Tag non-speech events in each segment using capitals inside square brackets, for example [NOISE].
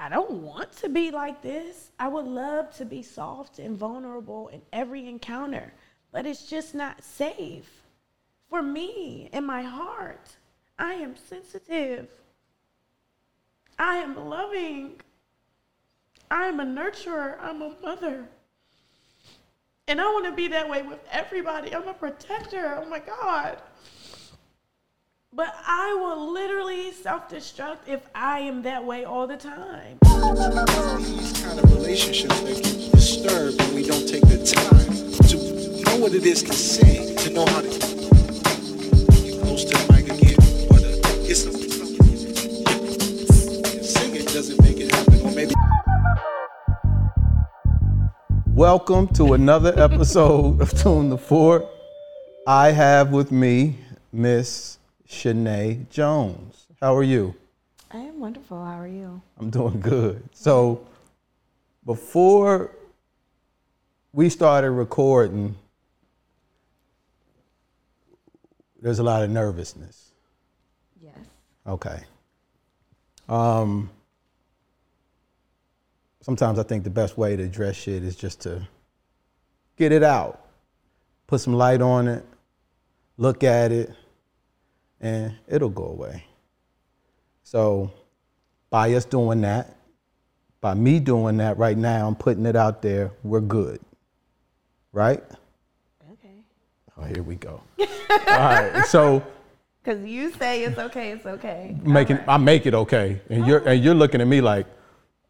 I don't want to be like this. I would love to be soft and vulnerable in every encounter, but it's just not safe for me in my heart. I am sensitive. I am loving. I am a nurturer. I'm a mother. And I want to be that way with everybody. I'm a protector. Oh my God. But I will literally self destruct if I am that way all the time. These kind of relationships that get disturbed when we don't take the time to know what it is to sing, to know how to get close to the mic again, or to get something. Singing doesn't make it happen, or maybe. Welcome to another episode of Tune the Fort. I have with me Miss Shanae Jones. How are you? I am wonderful. How are you? I'm doing good. So, before we started recording, there's a lot of nervousness. Yes. Okay. Um, sometimes I think the best way to address shit is just to get it out, put some light on it, look at it, and it'll go away. So, by us doing that, by me doing that right now, I'm putting it out there, we're good. Right? Okay. Oh, here we go. All right. So, [LAUGHS] Because you say it's okay, it's okay. [LAUGHS] making right. I make it okay, and you're and you're looking at me like,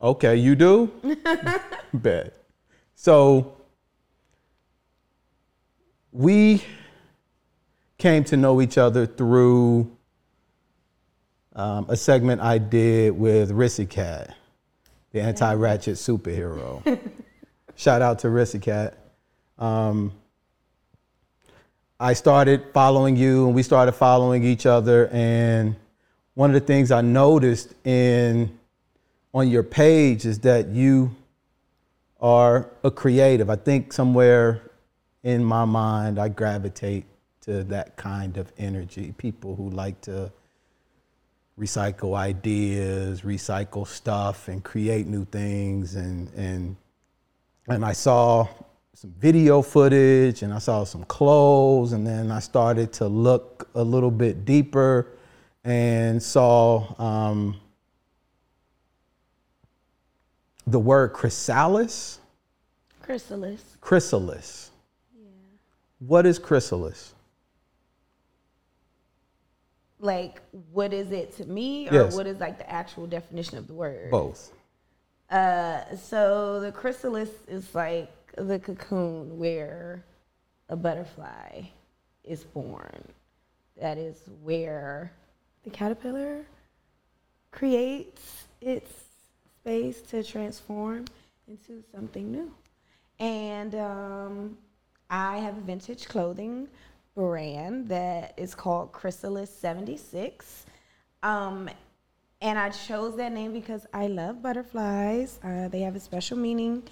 okay, you do, [LAUGHS] bet. So we came to know each other through um, a segment I did with Rissy Cat, the anti-ratchet superhero. [LAUGHS] Shout out to Rissy Cat. Um, I started following you and we started following each other. And one of the things I noticed in on your page is that you are a creative. I think somewhere in my mind I gravitate to that kind of energy. People who like to recycle ideas, recycle stuff and create new things and and and I saw some video footage and I saw some clothes and then I started to look a little bit deeper and saw um, the word chrysalis. Chrysalis. Chrysalis. Yeah. What is chrysalis? Like, what is it to me, or Yes. what is like the actual definition of the word? Both. Uh, so the chrysalis is like the cocoon where a butterfly is born. That is where the caterpillar creates its space to transform into something new. And um, I have vintage clothing brand that is called Chrysalis 76. Um, and I chose that name because I love butterflies. Uh, they have a special meaning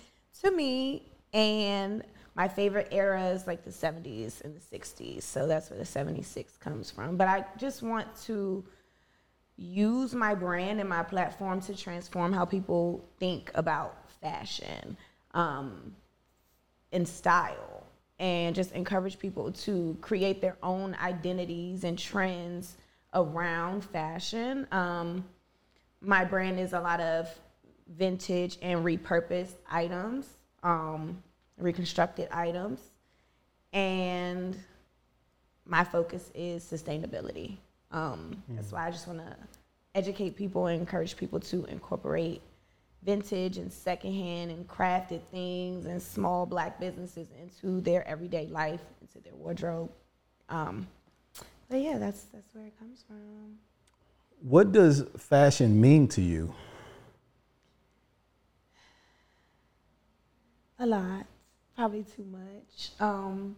to me. And my favorite era is like the 70s and the 60s. So that's where the 76 comes from. But I just want to use my brand and my platform to transform how people think about fashion um, and style and just encourage people to create their own identities and trends around fashion. Um, my brand is a lot of vintage and repurposed items, um, reconstructed items, and my focus is sustainability. Um, That's why I just want to educate people and encourage people to incorporate vintage and secondhand and crafted things and small black businesses into their everyday life, into their wardrobe. Um, but yeah, that's that's where it comes from. What does fashion mean to you? A lot, probably too much. Um,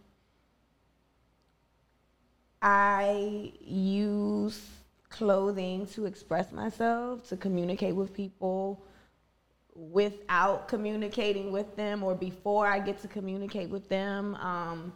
I use clothing to express myself, to communicate with people without communicating with them or before I get to communicate with them. Um,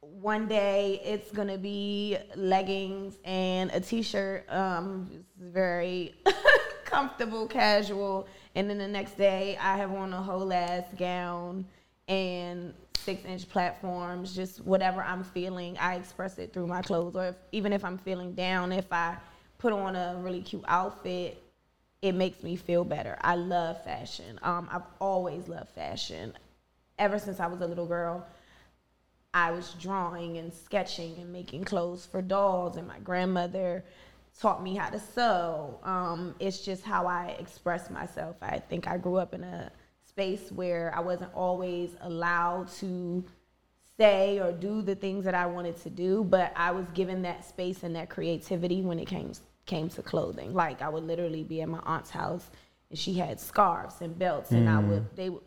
one day it's gonna be leggings and a t-shirt, um, it's very [LAUGHS] comfortable, casual, and then the next day I have on a whole ass gown and six inch platforms, just whatever I'm feeling, I express it through my clothes. Or if, even if I'm feeling down, if I put on a really cute outfit, it makes me feel better. I love fashion. Um, I've always loved fashion. Ever since I was a little girl, I was drawing and sketching and making clothes for dolls, and my grandmother taught me how to sew. Um, it's just how I express myself. I think I grew up in a space where I wasn't always allowed to say or do the things that I wanted to do, but I was given that space and that creativity when it came came to clothing. Like I would literally be at my aunt's house and she had scarves and belts and I would they would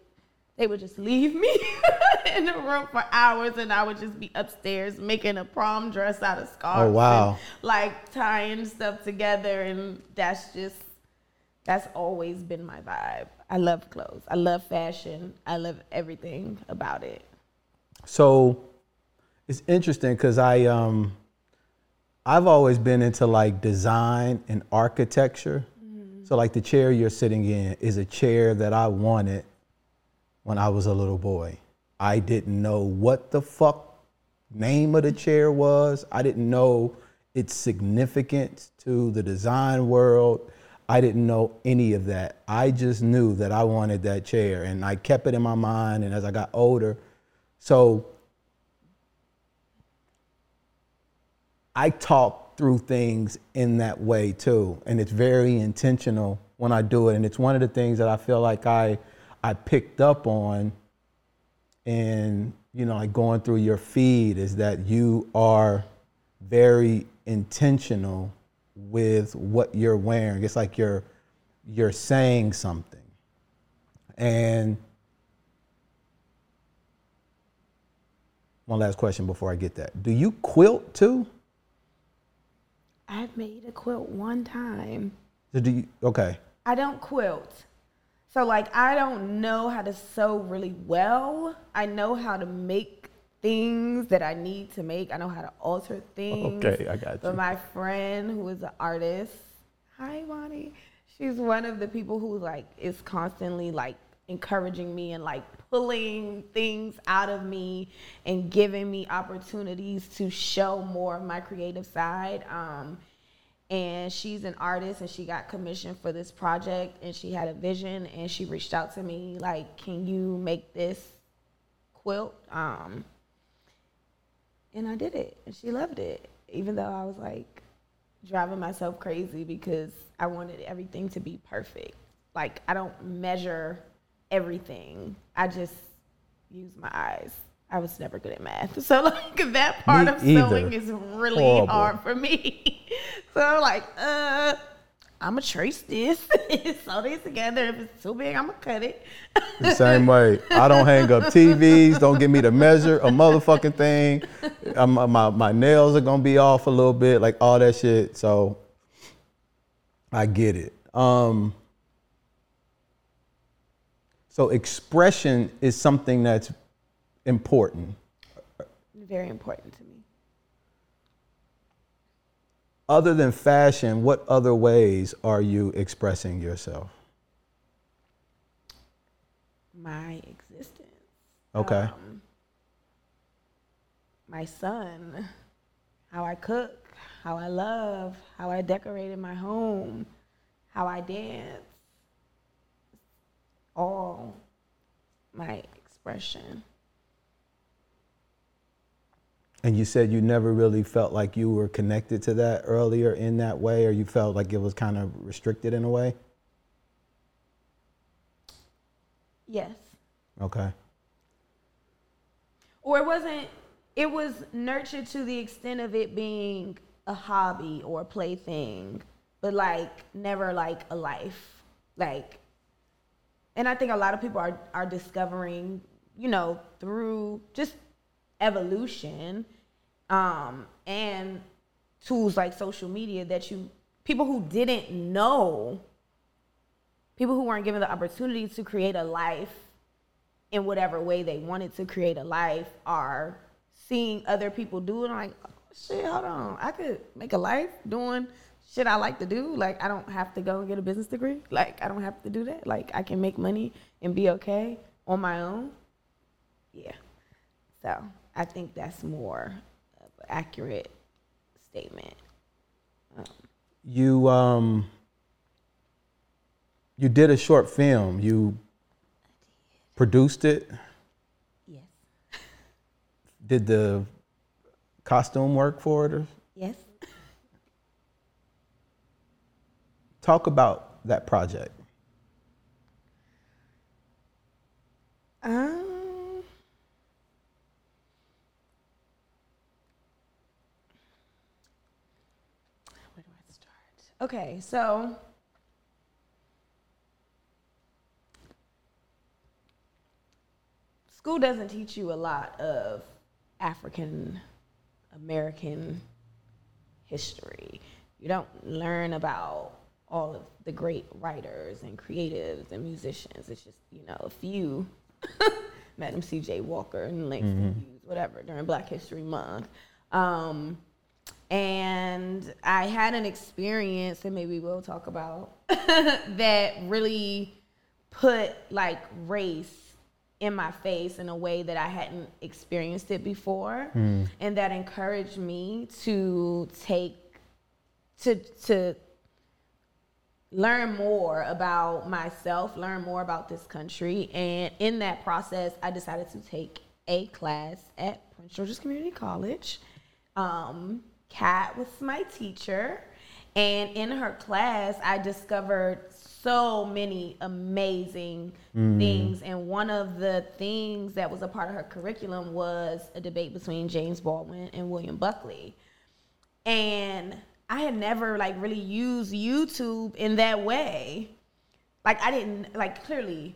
they would just leave me [LAUGHS] in the room for hours and I would just be upstairs making a prom dress out of scarves. Oh, wow. and, like tying stuff together and that's just that's always been my vibe. I love clothes. I love fashion. I love everything about it. So it's interesting because I um I've always been into like design and architecture. Mm-hmm. So like the chair you're sitting in is a chair that I wanted when I was a little boy. I didn't know what the fuck name of the chair was. I didn't know its significance to the design world. I didn't know any of that. I just knew that I wanted that chair and I kept it in my mind and as I got older, so I talk through things in that way too, and it's very intentional when I do it. And it's one of the things that I feel like I I picked up on, and you know, like going through your feed is that you are very intentional with what you're wearing. It's like you're you're saying something, and one last question before I get that. Do you quilt too? I've made a quilt one time. So do you, okay. I don't quilt. So like I don't know how to sew really well. I know how to make things that I need to make. I know how to alter things. Okay, I got you. But my friend who is an artist, hi Bonnie, she's one of the people who like is constantly like encouraging me and like pulling things out of me and giving me opportunities to show more of my creative side. Um, and she's an artist and she got commissioned for this project and she had a vision and she reached out to me like can you make this quilt um and i did it and she loved it even though i was like driving myself crazy because i wanted everything to be perfect like i don't measure everything i just use my eyes i was never good at math [LAUGHS] so like that part Me of sewing is really Horrible. hard for me. [LAUGHS] so I'm like, uh, I'm gonna trace this, [LAUGHS] sew these together. If it's too big, I'm gonna cut it. The same way. I don't hang up TVs. Don't get me to measure a motherfucking thing. I'm, my, my nails are gonna be off a little bit, like all that shit. So I get it. Um, so expression is something that's important. Very important to me. Other than fashion, what other ways are you expressing yourself? My existence. Okay. Um, my son, how I cook, how I love, how I decorated my home, how I dance. All my expression. And you said you never really felt like you were connected to that earlier in that way, or you felt like it was kind of restricted in a way? Yes. Okay. or it wasn't it was nurtured to the extent of it being a hobby or a plaything but like never like a life like and i think a lot of people are are discovering you know through just evolution um and tools like social media that you people who didn't know people who weren't given the opportunity to create a life in whatever way they wanted to create a life are seeing other people do it. I'm like, oh, shit, hold on. I could make a life doing shit I like to do. Like, I don't have to go and get a business degree. Like, I don't have to do that. Like, I can make money and be okay on my own. Yeah. So I think that's more of an accurate statement. You um you did a short film. You produced it. Yes. Did the costume work for it? Or Yes. Talk about that project. Um. Where do I start? Okay, so school doesn't teach you a lot of African American history. You don't learn about all of the great writers and creatives and musicians. It's just, you know, a few. [LAUGHS] Madam C.J. Walker and Langston Hughes, whatever, during Black History Month. Um, and I had an experience, and maybe we'll talk about [LAUGHS] that really put like race in my face in a way that I hadn't experienced it before, and that encouraged me to take to to learn more about myself, learn more about this country, and in that process, I decided to take a class at Prince George's Community College. Um, Kat was my teacher, and in her class, I discovered so many amazing things. And one of the things that was a part of her curriculum was a debate between James Baldwin and William Buckley and I had never like really used YouTube in that way. Like I didn't like clearly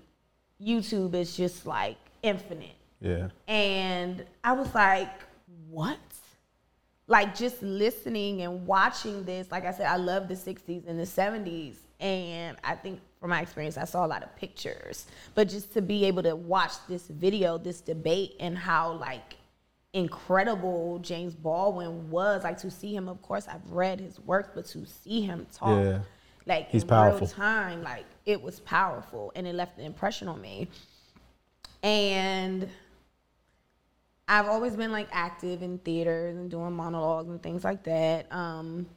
YouTube is just like infinite. Yeah. And I was like, what? Like just listening and watching this, like I said, I love the 60s and the 70s. And I think from my experience, I saw a lot of pictures. But just to be able to watch this video, this debate, and how like incredible James Baldwin was, like to see him, of course, I've read his work, but to see him talk Yeah. like He's in powerful. real time, like it was powerful and it left an impression on me. And I've always been like active in theaters and doing monologues and things like that. Um,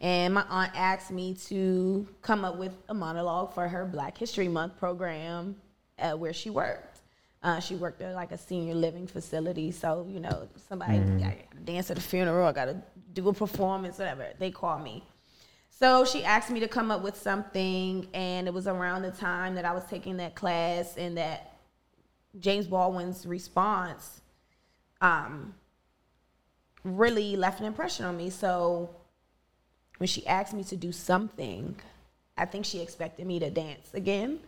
and my aunt asked me to come up with a monologue for her Black History Month program uh, where she worked. Uh, she worked at like a senior living facility, so you know somebody I gotta dance at a funeral, I gotta do a performance, whatever. They call me. So she asked me to come up with something, and it was around the time that I was taking that class, and that James Baldwin's response um, really left an impression on me. So when she asked me to do something, I think she expected me to dance again.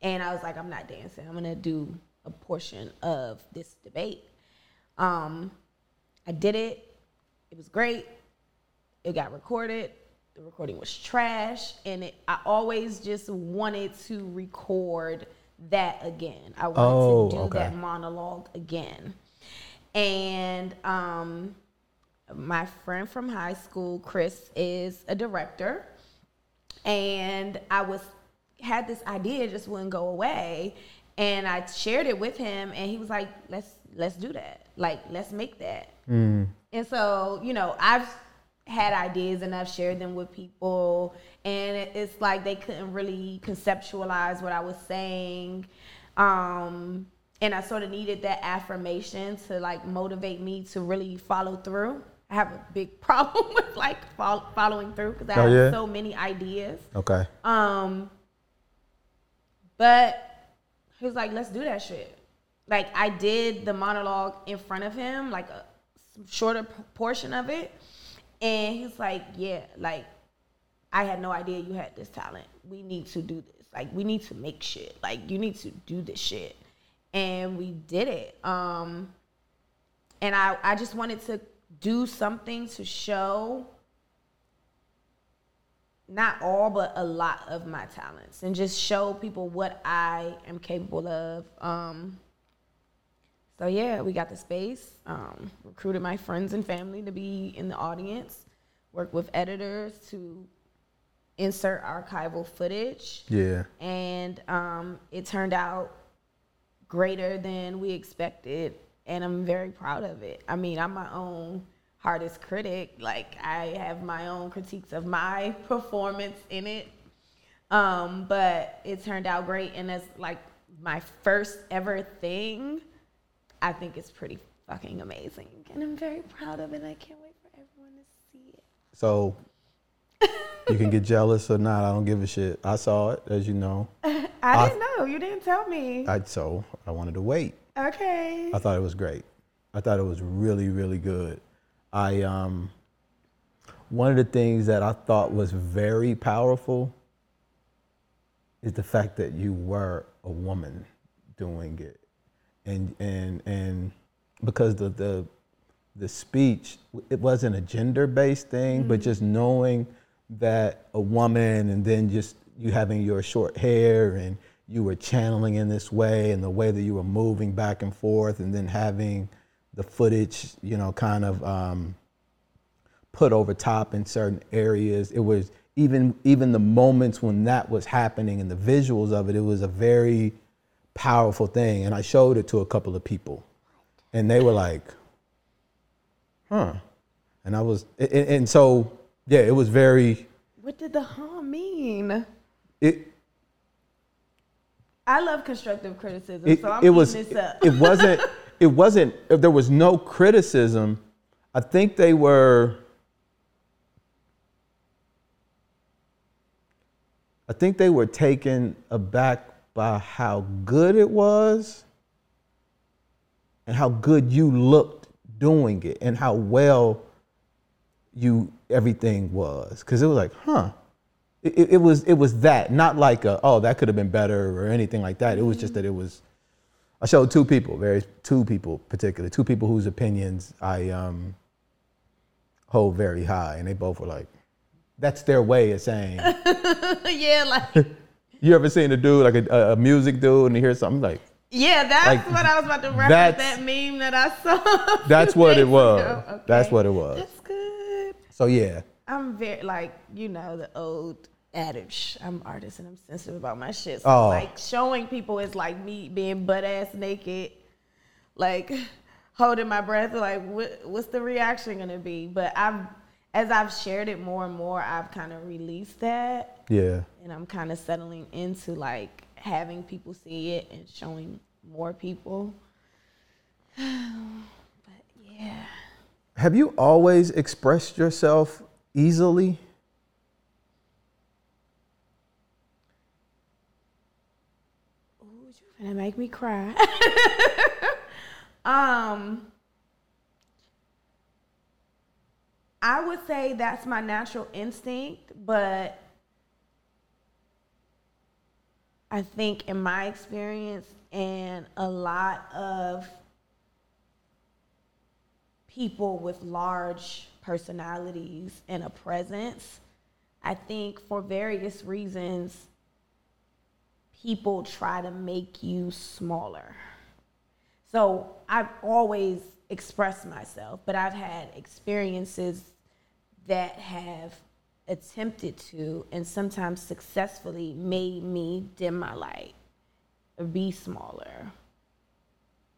And I was like, I'm not dancing. I'm going to do a portion of this debate. Um, I did it. It was great. It got recorded. The recording was trash. And it, I always just wanted to record that again. I wanted Oh, to do okay. that monologue again. And um, my friend from high school, Chris, is a director. And I was had this idea, just wouldn't go away. And I shared it with him and he was like, Let's let's do that. Like, let's make that. And so, you know, I've had ideas and I've shared them with people, and it's like they couldn't really conceptualize what I was saying. Um, and I sort of needed that affirmation to like motivate me to really follow through. I have a big [LAUGHS] problem with like fol- following through because I Oh, have yeah? so many ideas. Okay. Um, but he was like, let's do that shit. Like I did the monologue in front of him, like a shorter portion of it, and he's like, yeah, like I had no idea you had this talent. We need to do this. Like we need to make shit. Like you need to do this shit, and we did it. Um, and I I just wanted to do something to show not all but a lot of my talents and just show people what I am capable of. Um, so yeah, we got the space. Um, recruited my friends and family to be in the audience. Worked with editors to insert archival footage, Yeah. and um, it turned out greater than we expected, and I'm very proud of it. I mean, I'm my own hardest critic. Like I have my own critiques of my [LAUGHS] performance in it. Um, but it turned out great, and as like my first ever thing, I think it's pretty fucking amazing, and I'm very proud of it. I can't wait for everyone to see it. So [LAUGHS] you can get jealous or not. I don't give a shit. I saw it, as you know. [LAUGHS] I, I- didn't know. You didn't tell me. I so I wanted to wait. okay. I thought it was great. I thought it was really, really good. I um one of the things that I thought was very powerful is the fact that you were a woman doing it. And and and because the the the speech it wasn't a gender based thing, but just knowing that a woman and then just you having your short hair and you were channeling in this way and the way that you were moving back and forth and then having the footage, you know, kind of um, put over top in certain areas. It was even even the moments when that was happening and the visuals of it, it was a very powerful thing. And I showed it to a couple of people. And they were like, huh. And I was and, and so yeah, it was very What did the huh mean? it I love constructive criticism, it, so I'm it was this up. it wasn't [LAUGHS] it wasn't if there was no criticism i think they were i think they were taken aback by how good it was and how good you looked doing it and how well you everything was. Because it was like huh. It, it- was it was that not like a, oh that could have been better or anything like that. It was just that it was i showed two people very two people particularly two people whose opinions i um hold very high and they both were like that's their way of saying [LAUGHS] yeah, like [LAUGHS] you ever seen a dude like a, a music dude and you hear something like yeah, that's Like, what I was about to reference. That meme that I saw. [LAUGHS] that's what it was ago. that's what it was That's good. so yeah I'm very like you know the old adage. I'm an artist and I'm sensitive about my shit. So Oh. like showing people is like me being butt ass naked, like [LAUGHS] holding my breath. Like what, what's the reaction gonna be? But I've as I've shared it more and more, I've kind of released that, yeah and I'm kind of settling into like having people see it and showing more people. [SIGHS] but yeah. have you always expressed yourself easily you finna make me cry. [LAUGHS] um, I would say that's my natural instinct, but I think in my experience and a lot of people with large personalities and a presence, I think for various reasons, people try to make you smaller. So I've always expressed myself, but I've had experiences that have attempted to and sometimes successfully made me dim my light or be smaller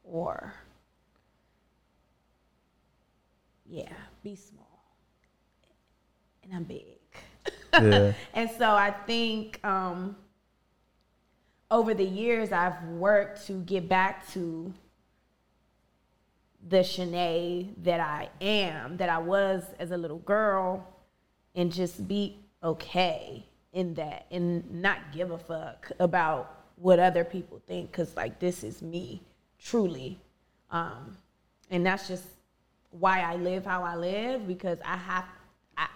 or yeah, be small. And I'm big. yeah [LAUGHS] And so I think um, over the years, I've worked to get back to the Shanae that I am, that I was as a little girl, and just be okay in that and not give a fuck about what other people think because, like, this is me, truly. Um, and that's just why I live how I live because I have, I,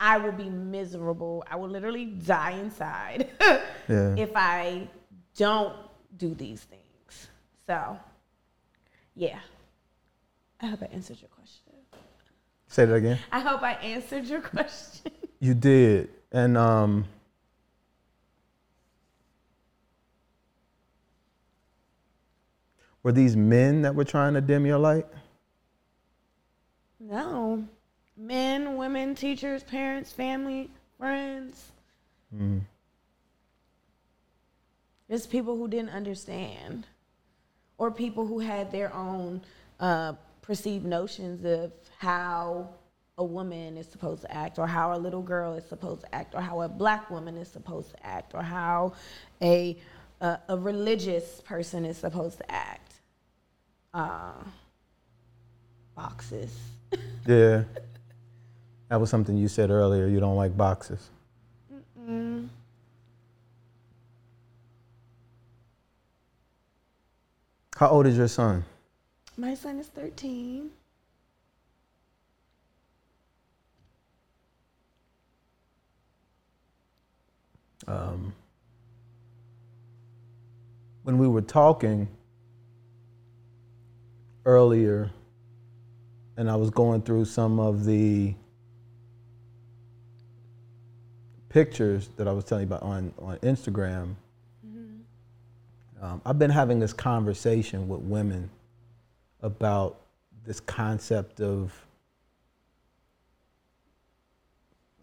I will be miserable. I will literally die inside [LAUGHS] Yeah. if I don't do these things. So, yeah. I hope I answered your question. say that again I hope I answered your question. [LAUGHS] You did. And um were these men that were trying to dim your light? No. Men, women, teachers, parents, family, friends. Mm. Just people who didn't understand. Or people who had their own uh, perceived notions of how a woman is supposed to act, or how a little girl is supposed to act, or how a black woman is supposed to act, or how a, a, a religious person is supposed to act. Uh, boxes. [LAUGHS] Yeah. That was something you said earlier. You don't like boxes. How old is your son? My son is 13. Um, when we were talking earlier, and I was going through some of the pictures that I was telling you about on, on Instagram, um, I've been having this conversation with women about this concept of,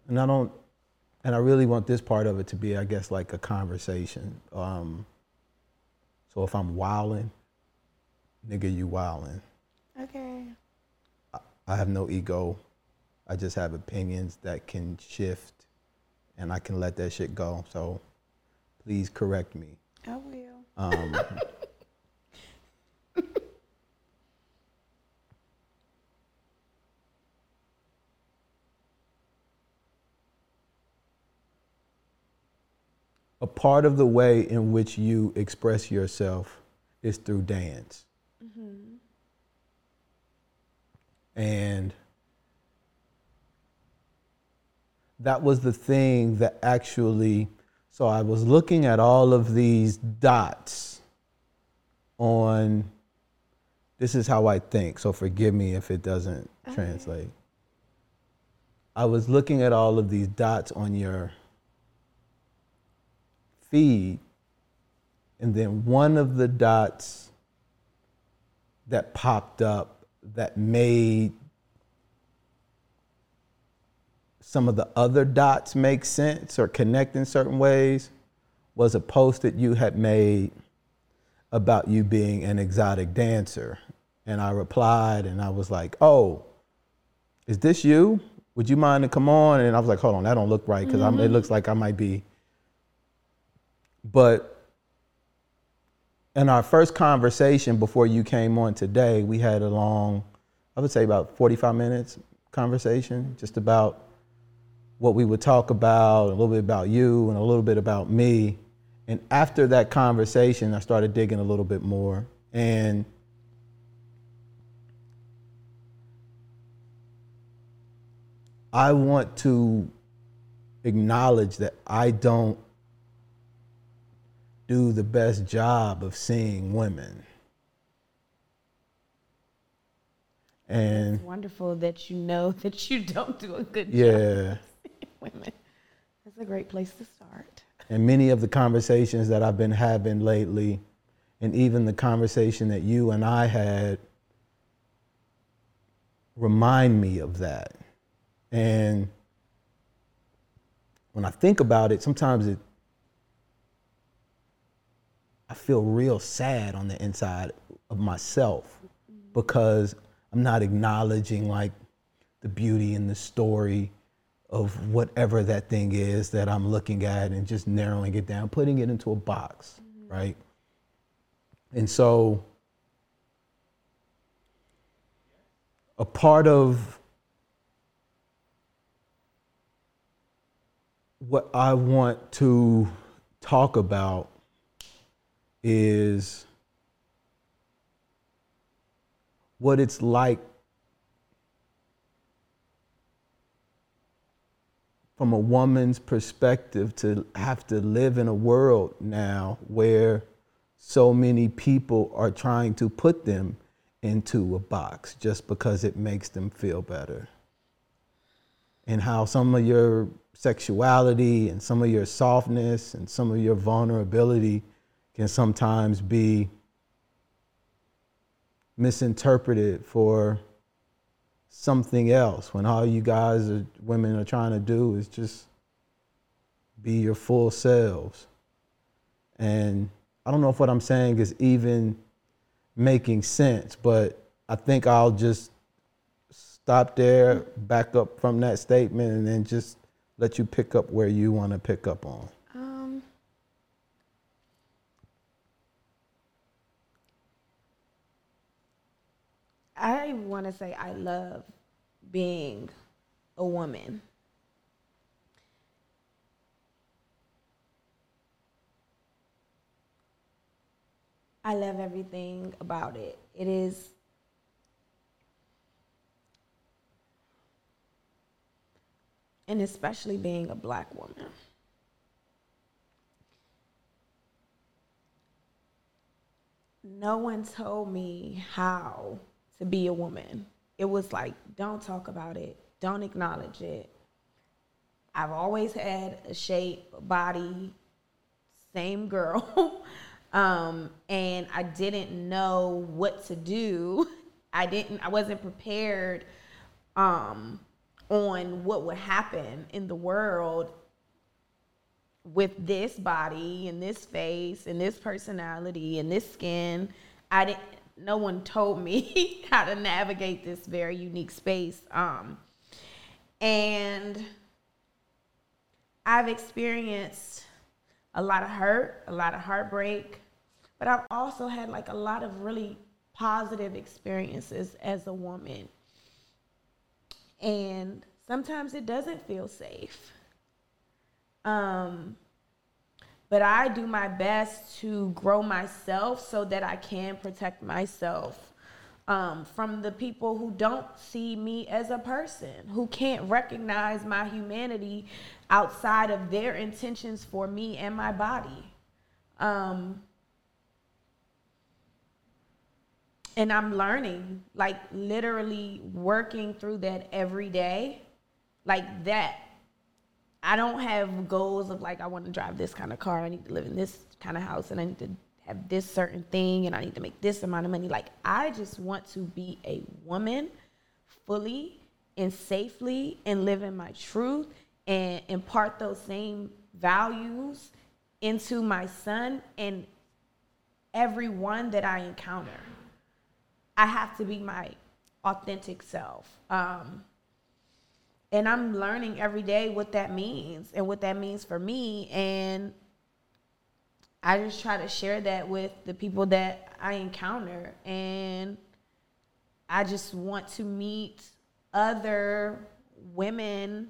and I don't, and I really want this part of it to be, I guess, like a conversation. Um, so if I'm wilding, nigga, you wilding. Okay. I have no ego. I just have opinions that can shift, and I can let that shit go. So please correct me. I will. Um, [LAUGHS] a part of the way in which you express yourself is through dance. And that was the thing that actually, so I was looking at all of these dots on, this is how I think, so forgive me if it doesn't translate. I was looking at all of these dots on your feed, and then one of the dots that popped up that made some of the other dots make sense or connect in certain ways was a post that you had made about you being an exotic dancer. And I replied and I was like, oh, is this you? Would you mind to come on? And I was like, hold on, that don't look right because it mm-hmm. looks like I might be. But in our first conversation before you came on today, we had a long, I would say about 45 minutes conversation, just about what we would talk about, a little bit about you and a little bit about me. And after that conversation, I started digging a little bit more. And I want to acknowledge that I don't do the best job of seeing women. And It's wonderful that you know [LAUGHS] that you don't do a good job yeah, women. That's a great place to start. and many of the conversations that I've been having lately, and even the conversation that you and I had, remind me of that. And when I think about it, sometimes it, I feel real sad on the inside of myself because I'm not acknowledging like the beauty and the story of whatever that thing is that I'm looking at and just narrowing it down, putting it into a box, mm-hmm. right? And so a part of what I want to talk about is what it's like from a woman's perspective to have to live in a world now where so many people are trying to put them into a box just because it makes them feel better. And how some of your sexuality and some of your softness and some of your vulnerability can sometimes be misinterpreted for something else when all you guys are women are trying to do is just be your full selves. And I don't know if what I'm saying is even making sense, but I think I'll just stop there, back up from that statement, and then just let you pick up where you want to pick up on. I want to say I love being a woman. I love everything about it. It is and especially being a black woman. No one told me how to be a woman. It was like, don't talk about it, don't acknowledge it. I've always had a shape, body, same girl. [LAUGHS] um, and I didn't know what to do. I didn't, I wasn't prepared um, on what would happen in the world with this body and this face and this personality and this skin. I didn't no one told me [LAUGHS] how to navigate this very unique space. Um, and I've experienced a lot of hurt, a lot of heartbreak, but I've also had like a lot of really positive experiences as a woman. And sometimes it doesn't feel safe. Um, but I do my best to grow myself so that I can protect myself um, from the people who don't see me as a person, who can't recognize my humanity outside of their intentions for me and my body. Um, and I'm learning, like literally working through that every day. Like that I don't have goals of like I want to drive this kind of car, I need to live in this kind of house, and I need to have this certain thing, and I need to make this amount of money. Like I just want to be a woman fully and safely and live in my truth and impart those same values into my son and everyone that I encounter. I have to be my authentic self. Um, and I'm learning every day what that means and what that means for me. And I just try to share that with the people that I encounter. And I just want to meet other women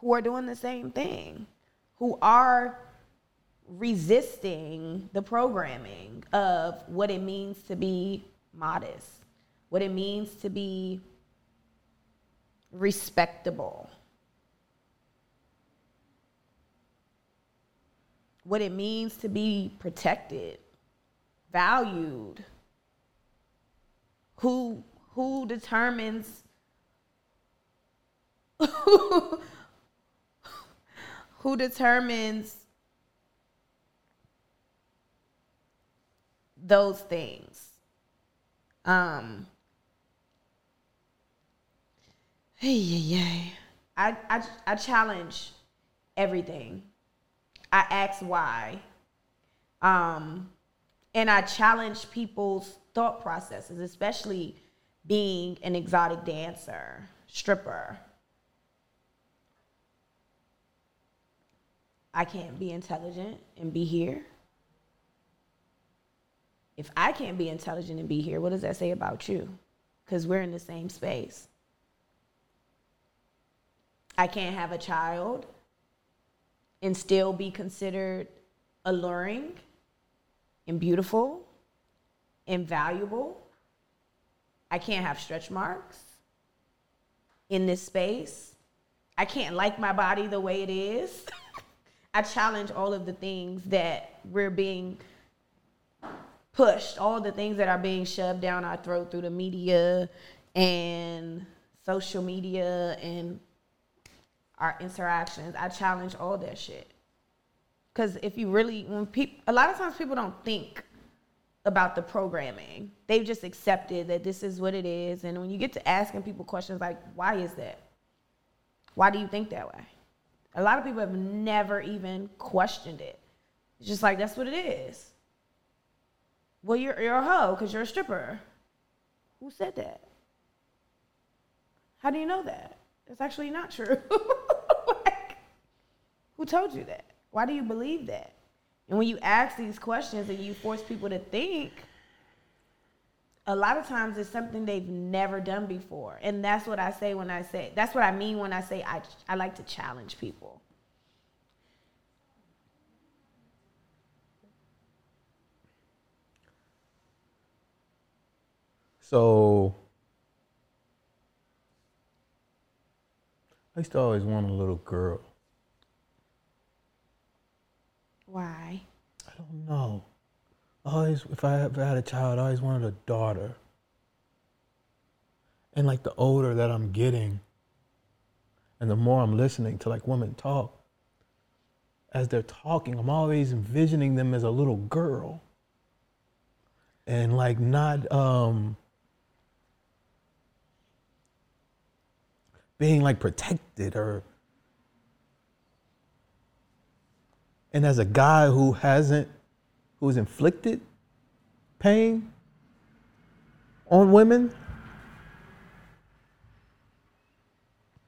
who are doing the same thing, who are resisting the programming of what it means to be modest, what it means to be respectable. What it means to be protected, valued. Who who determines [LAUGHS] who determines those things? Um, Hey, yeah, yeah. I, I, I challenge everything. I ask why. Um, and I challenge people's thought processes, especially being an exotic dancer, stripper. I can't be intelligent and be here. If I can't be intelligent and be here, what does that say about you? Because we're in the same space. I can't have a child and still be considered alluring and beautiful and valuable. I can't have stretch marks in this space. I can't like my body the way it is. [LAUGHS] I challenge all of the things that we're being pushed, all the things that are being shoved down our throat through the media and social media and our interactions. I challenge all that shit. Cause if you really, when people, a lot of times people don't think about the programming. They've just accepted that this is what it is. And when you get to asking people questions like, why is that? Why do you think that way? A lot of people have never even questioned it. It's just like, that's what it is. Well, you're, you're a hoe because you're a stripper. Who said that? How do you know that? It's actually not true. [LAUGHS] like, who told you that? Why do you believe that? And when you ask these questions and you force people to think, a lot of times it's something they've never done before. And that's what I say when I say, that's what I mean when I say I, I like to challenge people. So I used to always want a little girl. Why? I don't know. Always, if I ever had a child, I always wanted a daughter. And like the older that I'm getting, and the more I'm listening to like women talk, as they're talking, I'm always envisioning them as a little girl. And like not um being like protected or and as a guy who hasn't who's inflicted pain on women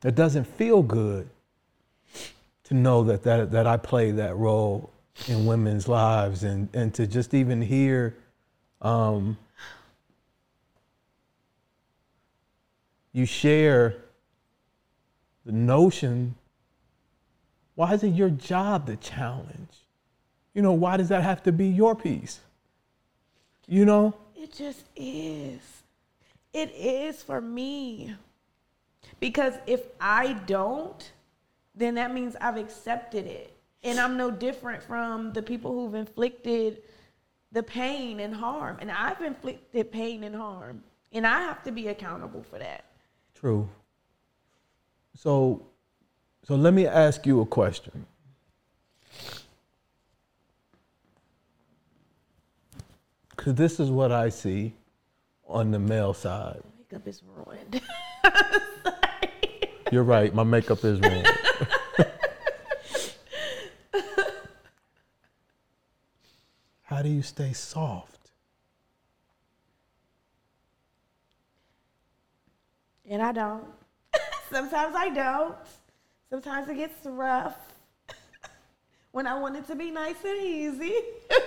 it doesn't feel good to know that, that, that I play that role in women's lives and, and to just even hear um, you share the notion why is it your job to challenge? You know, why does that have to be your piece? You know? It just is. It is for me. Because if I don't, then that means I've accepted it. And I'm no different from the people who've inflicted the pain and harm. And I've inflicted pain and harm. And I have to be accountable for that. True. So so let me ask you a question. Because this is what I see on the male side. Makeup is ruined. [LAUGHS] You're right, my makeup is ruined. [LAUGHS] How do you stay soft? And I don't. Sometimes I don't. Sometimes it gets rough [LAUGHS] when I want it to be nice and easy. [LAUGHS]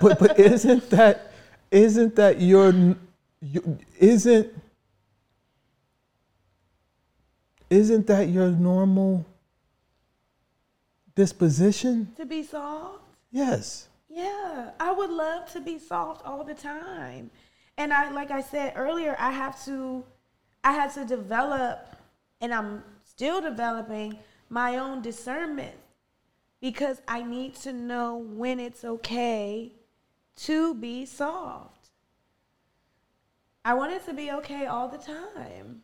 but but isn't that isn't that your, your isn't isn't that your normal disposition? to be soft? Yes. Yeah, I would love to be soft all the time. And I like I said earlier, I have to I had to develop and I'm still developing my own discernment because I need to know when it's okay to be soft. I want it to be okay all the time.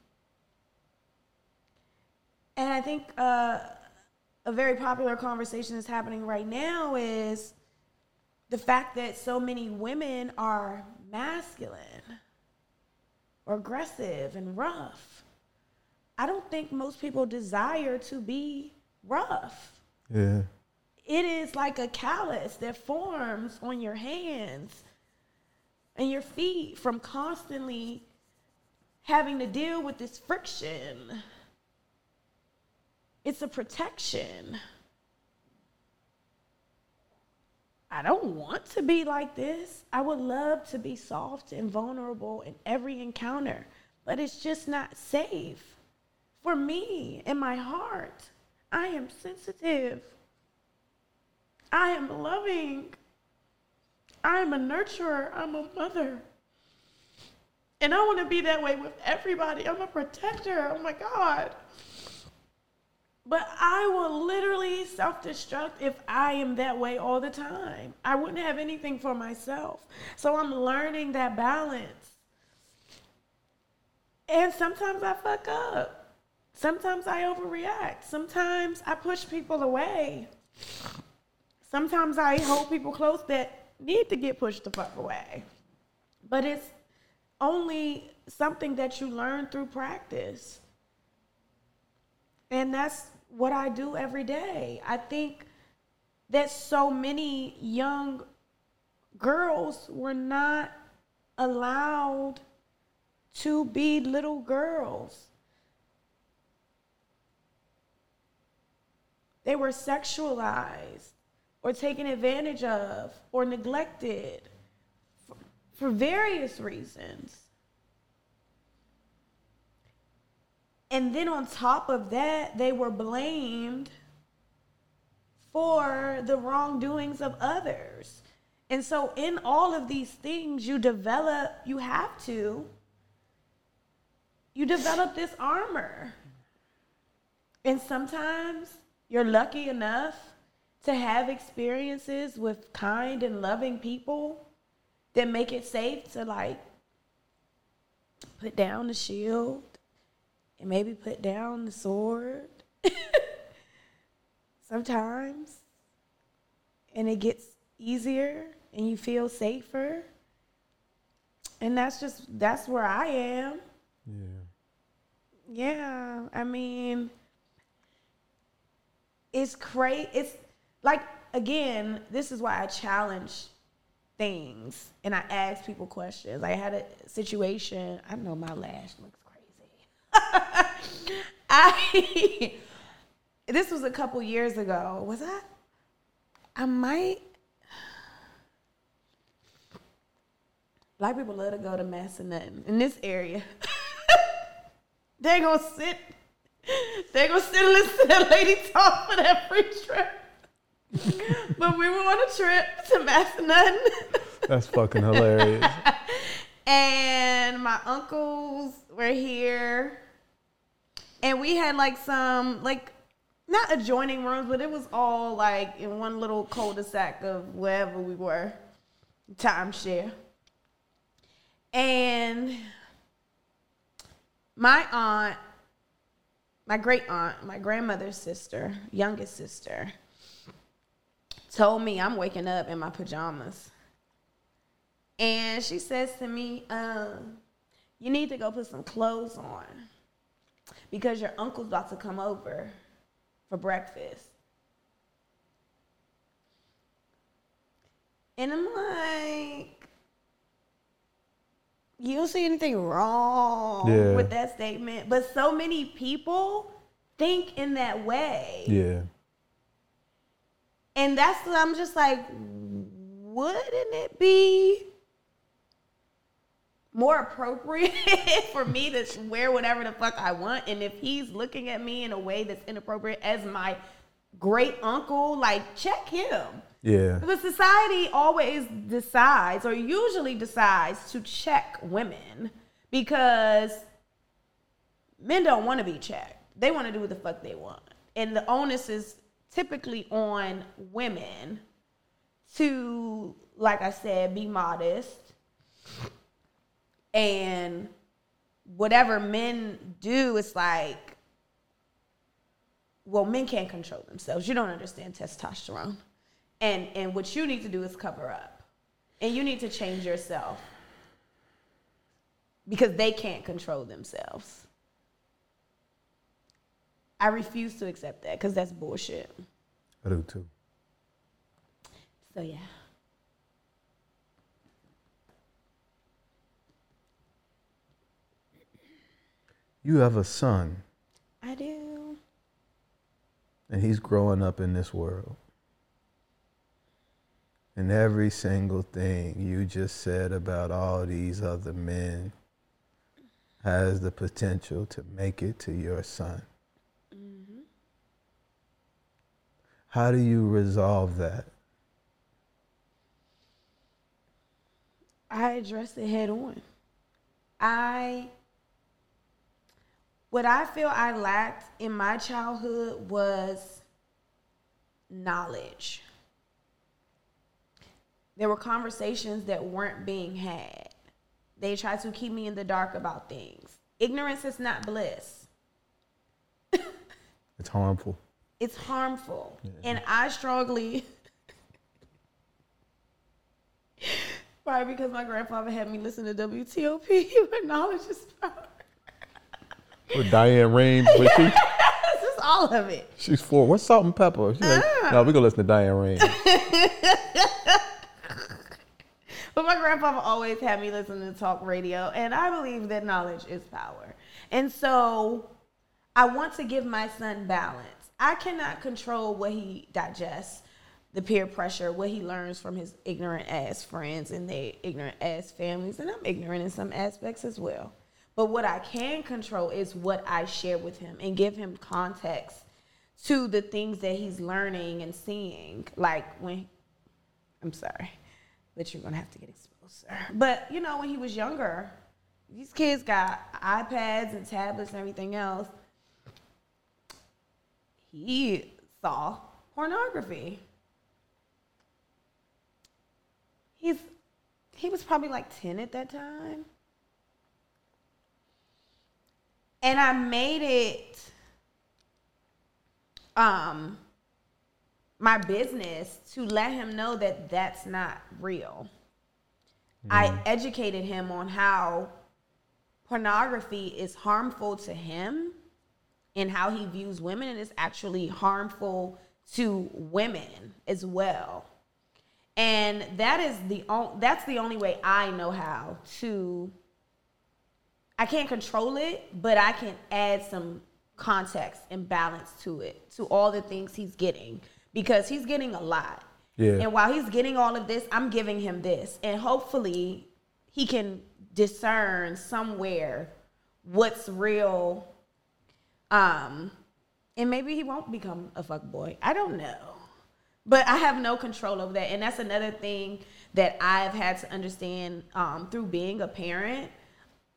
And I think uh, a very popular conversation that's happening right now is the fact that so many women are masculine or aggressive and rough. I don't think most people desire to be rough. Yeah. It is like a callus that forms on your hands and your feet from constantly having to deal with this friction. It's a protection. I don't want to be like this. I would love to be soft and vulnerable in every encounter, but it's just not safe for me in my heart. I am sensitive. I am loving. I am a nurturer. I'm a mother. And I want to be that way with everybody. I'm a protector. Oh my God. But I will literally self destruct if I am that way all the time. I wouldn't have anything for myself. So I'm learning that balance. And sometimes I fuck up. Sometimes I overreact. Sometimes I push people away. Sometimes I hold people close that need to get pushed the fuck away. But it's only something that you learn through practice. And that's what I do every day. I think that so many young girls were not allowed to be little girls. They were sexualized or taken advantage of or neglected for, for various reasons. And then on top of that, they were blamed for the wrongdoings of others. And so, in all of these things, you develop, you have to, you develop this armor. And sometimes you're lucky enough to have experiences with kind and loving people that make it safe to like put down the shield and maybe put down the sword. [LAUGHS] Sometimes. And it gets easier and you feel safer. And that's just that's where I am. Yeah. Yeah, I mean, it's crazy. It's like again, this is why I challenge things and I ask people questions. I had a situation. I know my lash looks crazy. [LAUGHS] I this was a couple years ago. Was that? I might. Black people love to go to mass and nothing in this area. [LAUGHS] they gonna sit. They gonna sit and listen to that lady talk for that free trip. but we were on a trip to Massanutten. [LAUGHS] That's fucking hilarious. and my uncles were here. And we had like some like not adjoining rooms, but it was all like in one little cul-de-sac of wherever we were. Timeshare. And my aunt, my great aunt, my grandmother's sister, youngest sister, told me I'm waking up in my pajamas. And she says to me, um, You need to go put some clothes on because your uncle's about to come over for breakfast. And I'm like, You don't see anything wrong Yeah. with that statement. But so many people think in that way. Yeah. And that's what I'm just like, wouldn't it be more appropriate [LAUGHS] for me to wear whatever the fuck I want? And if he's looking at me in a way that's inappropriate as my great uncle, like check him. Yeah. But society always decides, or usually decides, to check women because men don't want to be checked. They want to do what the fuck they want. And the onus is typically on women to, like I said, be modest. And whatever men do, it's like, well, men can't control themselves. You don't understand testosterone. And and what you need to do is cover up. And you need to change yourself. Because they can't control themselves. I refuse to accept that because that's bullshit. I do too. So yeah. You have a son, I do. And he's growing up in this world. And every single thing you just said about all these other men has the potential to make it to your son. Mm-hmm. How do you resolve that? I addressed it head on. I what I feel I lacked in my childhood was knowledge. There were conversations that weren't being had. They tried to keep me in the dark about things. Ignorance is not bliss. [LAUGHS] It's harmful. It's harmful. And I strongly [LAUGHS] Probably because my grandfather had me listen to WTOP [LAUGHS] where knowledge is power. With Diane Rehm, but she, [LAUGHS] This is all of it. she's four. What's salt and pepper? She's like, ah. no, we're gonna listen to Diane Rehm. [LAUGHS] But my grandfather always had me listen to talk radio, and I believe that knowledge is power. And so I want to give my son balance. I cannot control what he digests, the peer pressure, what he learns from his ignorant ass friends and their ignorant ass families. And I'm ignorant in some aspects as well. But what I can control is what I share with him and give him context to the things that he's learning and seeing. Like when, I'm sorry, but you're gonna have to get exposed, sir. But you know, when he was younger, these kids got iPads and tablets and everything else. He saw pornography. He's he was probably like 10 at that time. And I made it um my business to let him know that that's not real. I educated him on how pornography is harmful to him and how he views women and it's actually harmful to women as well. And that is the on, that's the only way I know how to I can't control it, but I can add some context and balance to it, to all the things he's getting because he's getting a lot. Yeah. And while he's getting all of this, I'm giving him this. And hopefully he can discern somewhere what's real. Um, and maybe he won't become a fuck boy. I don't know. But I have no control over that. And that's another thing that I've had to understand um, through being a parent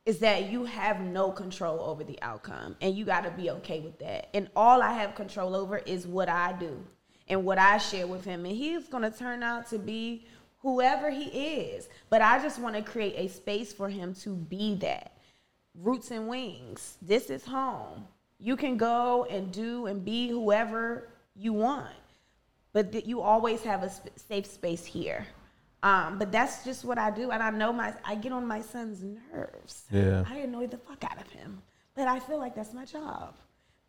is that you have no control over the outcome. And you got to be okay with that. And all I have control over is what I do and what I share with him. And he's going to turn out to be whoever he is. But I just want to create a space for him to be that. Roots and wings. This is home. You can go and do and be whoever you want but that you always have a sp- safe space here. Um, but that's just what I do, and I know my I get on my son's nerves. Yeah. I annoy the fuck out of him, but I feel like that's my job.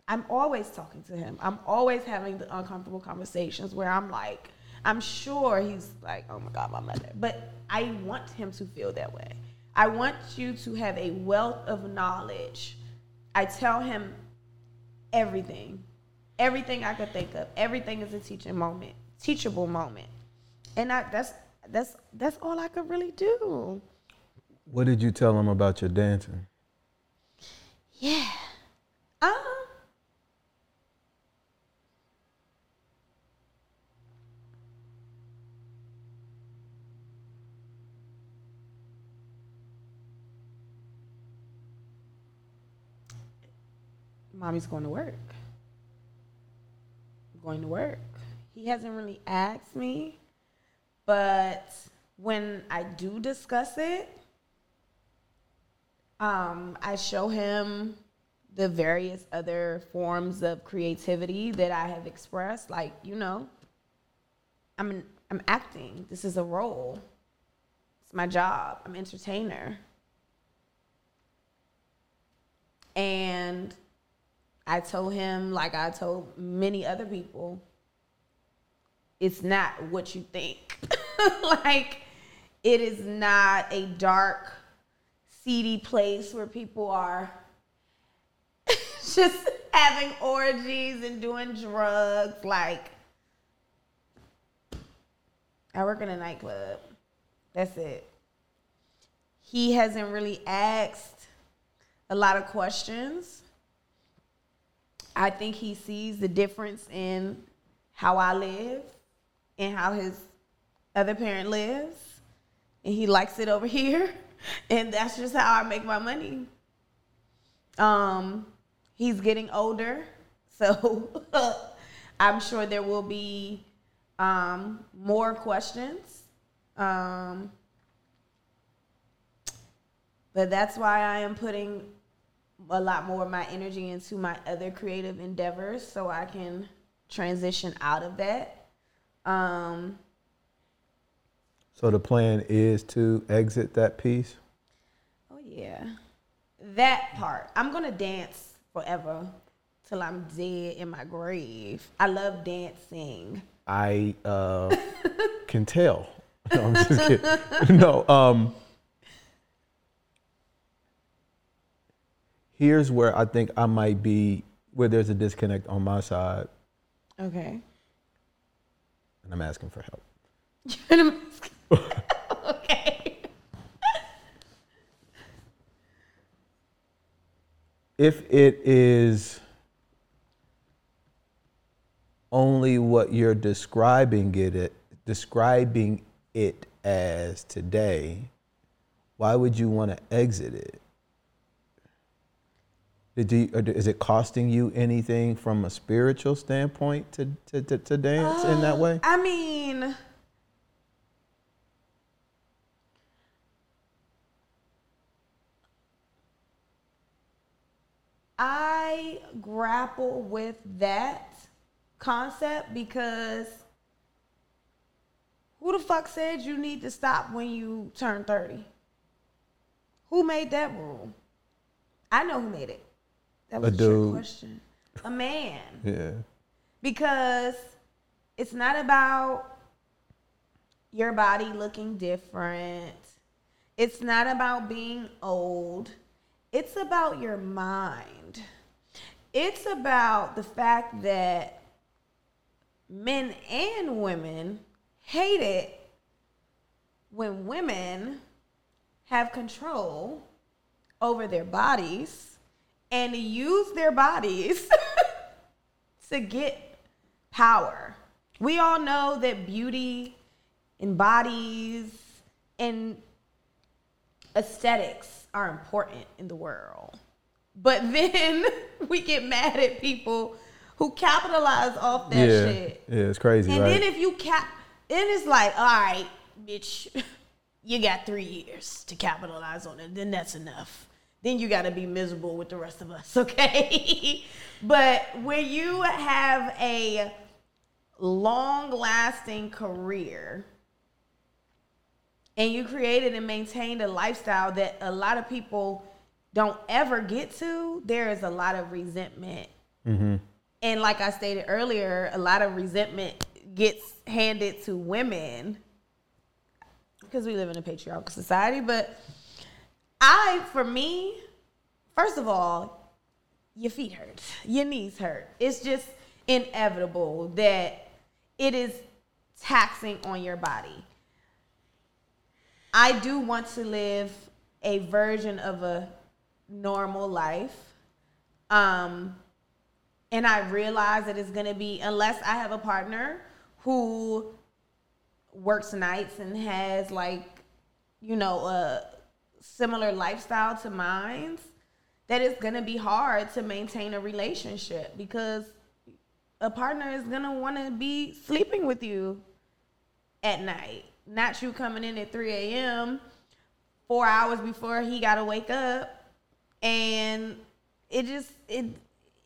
I'm always talking to him. I'm always having the uncomfortable conversations where I'm like, I'm sure he's like, oh my god, my mother. But I want him to feel that way. I want you to have a wealth of knowledge. I tell him everything everything I could think of. Everything is a teaching moment, teachable moment, and I, that's that's that's all I could really do. What did you tell him about your dancing? Yeah. Um. Mommy's going to work. Going to work. He hasn't really asked me, but when I do discuss it, um, I show him the various other forms of creativity that I have expressed. Like, you know, I'm an, I'm acting. This is a role. It's my job. I'm entertainer. And I told him, like I told many other people, it's not what you think. [LAUGHS] like, it is not a dark, seedy place where people are [LAUGHS] just having orgies and doing drugs. Like, I work in a nightclub. That's it. He hasn't really asked a lot of questions. I think he sees the difference in how I live and how his other parent lives. And he likes it over [LAUGHS] here. And that's just how I make my money. Um, he's getting older. So [LAUGHS] I'm sure there will be um, more questions. Um, but that's why I am putting a lot more of my energy into my other creative endeavors so I can transition out of that. Um, So the plan is to exit that piece. Oh yeah, that part. I'm gonna dance forever till I'm dead in my grave. I love dancing. I uh, [LAUGHS] can tell. [LAUGHS] No, I'm just kidding. [LAUGHS] no, um, here's where I think I might be where there's a disconnect on my side, Okay. And I'm asking for help. [LAUGHS] [LAUGHS] okay. If it is only what you're describing it, it describing it as today, why would you want to exit it? Did you, is it costing you anything from a spiritual standpoint to, to, to, to dance in that um, way? I mean, I grapple with that concept because who the fuck said you need to stop when you turn 30? Who made that rule? I know who made it. That was A a, dude. question. A man [LAUGHS] Yeah. because it's not about your body looking different. It's not about being old. It's about your mind. It's about the fact that men and women hate it when women have control over their bodies and use their bodies [LAUGHS] to get power. We all know that beauty and bodies and aesthetics are important in the world. But [LAUGHS] then we get mad at people who capitalize off that yeah. shit. Yeah, it's crazy, And right? then if you cap, then it's like, all right, bitch, [LAUGHS] you got three years to capitalize on it. Then that's enough. Then you got to be miserable with the rest of us, [LAUGHS] okay? but when you have a long-lasting career and you created and maintained a lifestyle that a lot of people don't ever get to, there is a lot of resentment mm-hmm. and like I stated earlier, a lot of resentment gets handed to women because we live in a patriarchal society. But I, for me, first of all, your feet hurt, your knees hurt. It's just inevitable that it is taxing on your body. I do want to live a version of a normal life. Um, and I realize that it's gonna be unless I have a partner who works nights and has like, you know, a similar lifestyle to mine, that it's gonna be hard to maintain a relationship because a partner is gonna wanna be sleeping with you at night. Not you coming in at 3 a.m. four hours before he gotta wake up. And it just it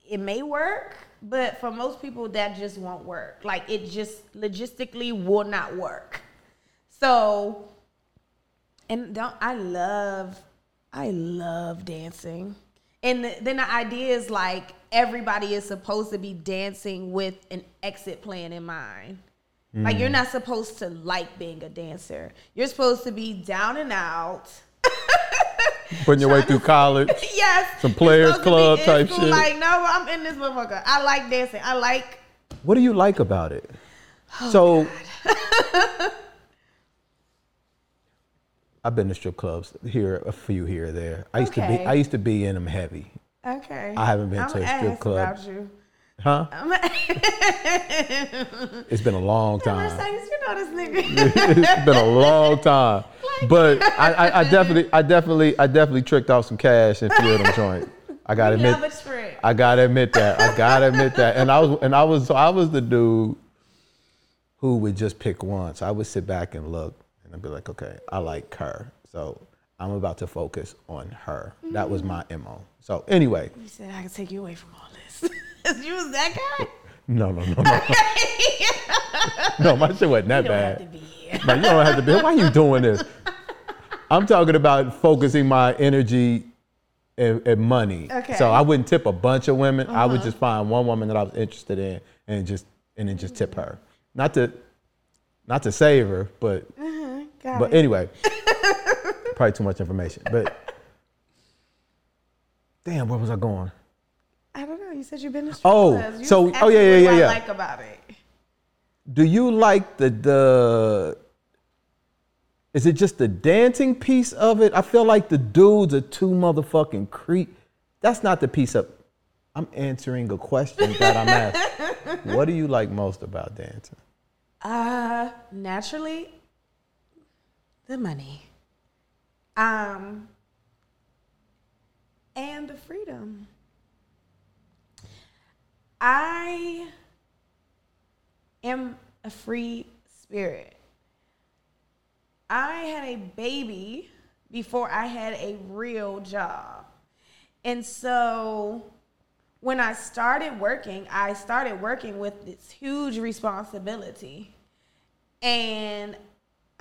it may work, but for most people that just won't work. Like it just logistically will not work. So and don't I love I love dancing. And the, then the idea is like everybody is supposed to be dancing with an exit plan in mind. Like you're mm. not supposed to like being a dancer. You're supposed to be down and out. [LAUGHS] Putting your way through college. [LAUGHS] yes. Some players supposed to be club type shit. Like, no, I'm in this motherfucker. I like dancing. I like What do you like about it? Oh, so, [LAUGHS] I've been to strip clubs here, a few here or there. I used to be, I used to be in them heavy, okay. I haven't been I'm to a strip club. About you. huh? It's been a long [LAUGHS] Mercedes, time. you know this nigga. [LAUGHS] it's been a long time, [LAUGHS] but I, I, I definitely, I definitely, I definitely tricked off some cash in a few of them joints. I gotta admit, love a trick. I gotta admit that. I gotta admit that. And I was and I was so I was the dude who would just pick once. I would sit back and look and I'd be like, okay, I like her. So I'm about to focus on her. That was my MO. So anyway, You said I could take you away from all this. [LAUGHS] you was that guy? no, no, no, no. [LAUGHS] no, my shit wasn't that You don't have to bad. be here. Like, you don't have to be. Why are you doing this? [LAUGHS] I'm talking about focusing my energy and, and money. Okay. So I wouldn't tip a bunch of women. I would uh-huh. just find one woman that I was interested in and just and then just tip her. Not to not to save her, but Got but it. anyway, [LAUGHS] probably too much information. But damn, where was I going? I don't know. You said you've been to strip Oh, clubs. You so- oh, yeah, yeah, yeah, what yeah. I like about it. Do you like the the? Is it just the dancing piece of it? I feel like the dudes are too motherfucking creep. That's not the piece of. I'm answering a question that I'm [LAUGHS] asked. what do you like most about dancing? Uh, naturally, the money. Um, and the freedom. I am a free spirit. I had a baby before I had a real job. And so when I started working, I started working with this huge responsibility. And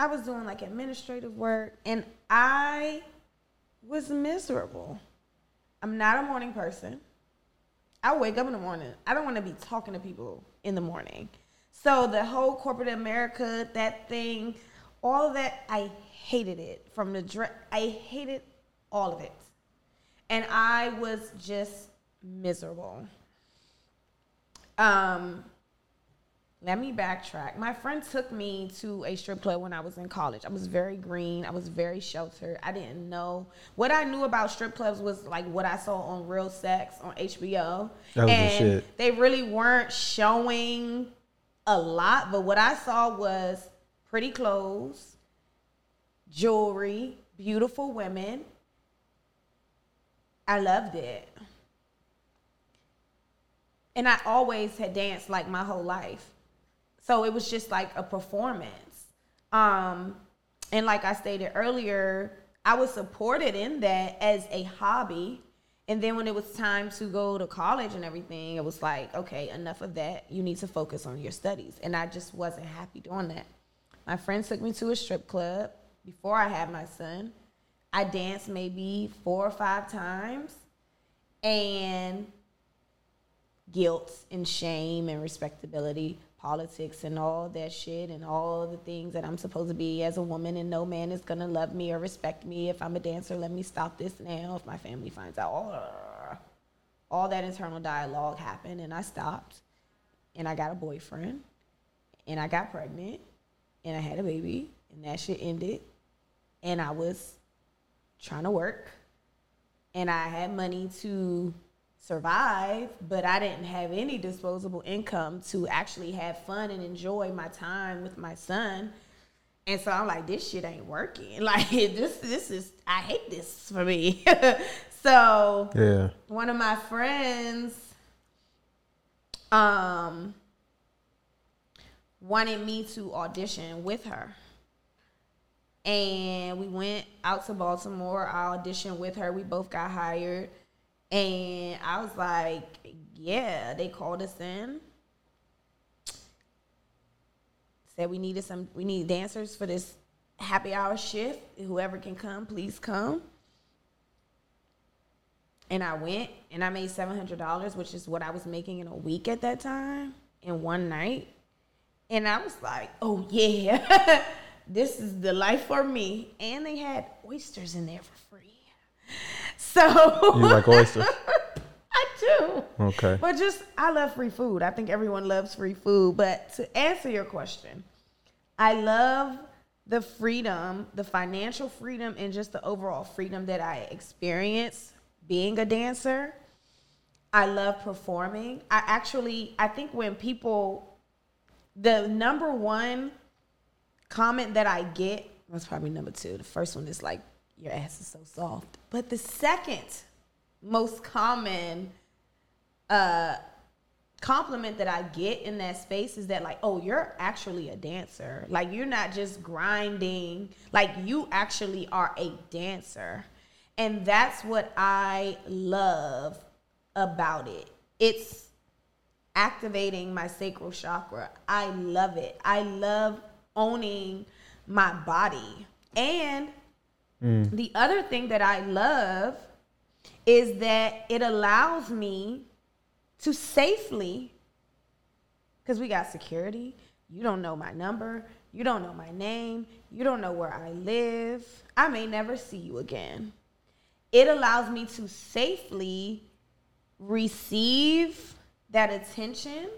I was doing like administrative work and I was miserable. I'm not a morning person. I wake up in the morning. I don't want to be talking to people in the morning. So the whole corporate America, that thing, all of that, I hated it from the dress, I hated all of it. And I was just miserable. Um let me backtrack. My friend took me to a strip club when I was in college. I was very green. I was very sheltered. I didn't know what I knew about strip clubs was like what I saw on Real Sex on HBO. That was the and they really weren't showing a lot, but what I saw was pretty clothes, jewelry, beautiful women. I loved it. And I always had danced like my whole life. So it was just like a performance. Um, and like I stated earlier, I was supported in that as a hobby. And then when it was time to go to college and everything, it was like, okay, enough of that. You need to focus on your studies. And I just wasn't happy doing that. My friends took me to a strip club before I had my son. I danced maybe four or five times. And guilt and shame and respectability, politics and all that shit and all the things that I'm supposed to be as a woman and no man is gonna love me or respect me if I'm a dancer. Let me stop this now. If my family finds out, all, all that internal dialogue happened and I stopped and I got a boyfriend and I got pregnant and I had a baby and that shit ended and I was trying to work and I had money to survive, but I didn't have any disposable income to actually have fun and enjoy my time with my son. And so I'm like, this shit ain't working. [LAUGHS] Like this, this is I hate this for me. [LAUGHS] so Yeah. one of my friends um wanted me to audition with her and we went out to baltimore i auditioned with her we both got hired and i was like yeah they called us in said we needed some we need dancers for this happy hour shift whoever can come please come and I went and I made seven hundred dollars, which is what I was making in a week at that time in one night. And I was like, "Oh yeah, [LAUGHS] this is the life for me." And they had oysters in there for free. So You like oysters? [LAUGHS] I do. Okay. But just I love free food. I think everyone loves free food. But to answer your question, I love the freedom, the financial freedom, and just the overall freedom that I experience being a dancer. I love performing. I actually, I think when people, the number one comment that I get was probably number two. The first one is like, your ass is so soft. But the second most common uh, compliment that I get in that space is that like, oh, you're actually a dancer. Like you're not just grinding. Like you actually are a dancer. And that's what I love about it. It's activating my sacral chakra. I love it. I love owning my body. And Mm. the other thing that I love is that it allows me to safely because we got security. You don't know my number. You don't know my name. You don't know where I live. I may never see you again. It allows me to safely receive that attention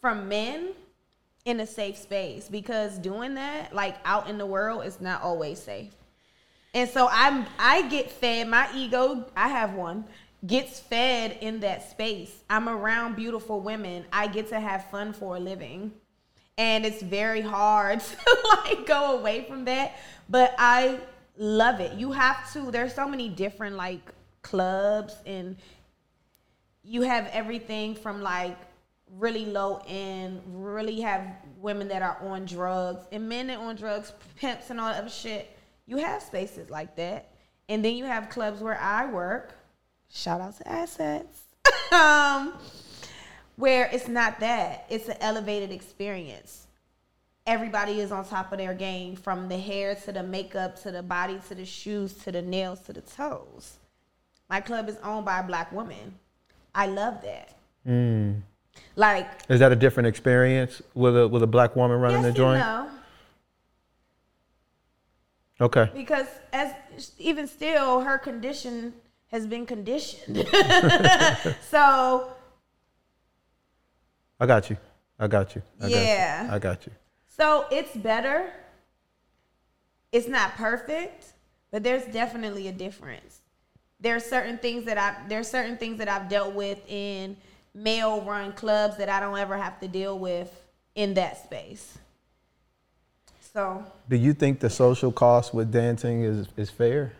from men in a safe space because doing that like out in the world is not always safe. And so I'm I get fed my ego, I have one, gets fed in that space. I'm around beautiful women. I get to have fun for a living. And it's very hard [LAUGHS] to like go away from that, but I love it. You have to there's so many different like clubs and you have everything from like really low end, really have women that are on drugs and men that on drugs, pimps and all that other shit. You have spaces like that. And then you have clubs where I work. Shout out to assets. [LAUGHS] um, where it's not that. It's an elevated experience. Everybody is on top of their game from the hair to the makeup to the body to the shoes to the nails to the toes. My club is owned by a black woman. I love that. Like, Is that a different experience with a with a black woman running yes the joint? no. Okay. because as even still her condition has been conditioned [LAUGHS] so I got you. I got you. I Yeah. Got you. I got you. so it's better it's not perfect but there's definitely a difference there's certain things that i there's certain things that i've dealt with in male run clubs that i don't ever have to deal with in that space so Do you think the social cost with dancing is is fair?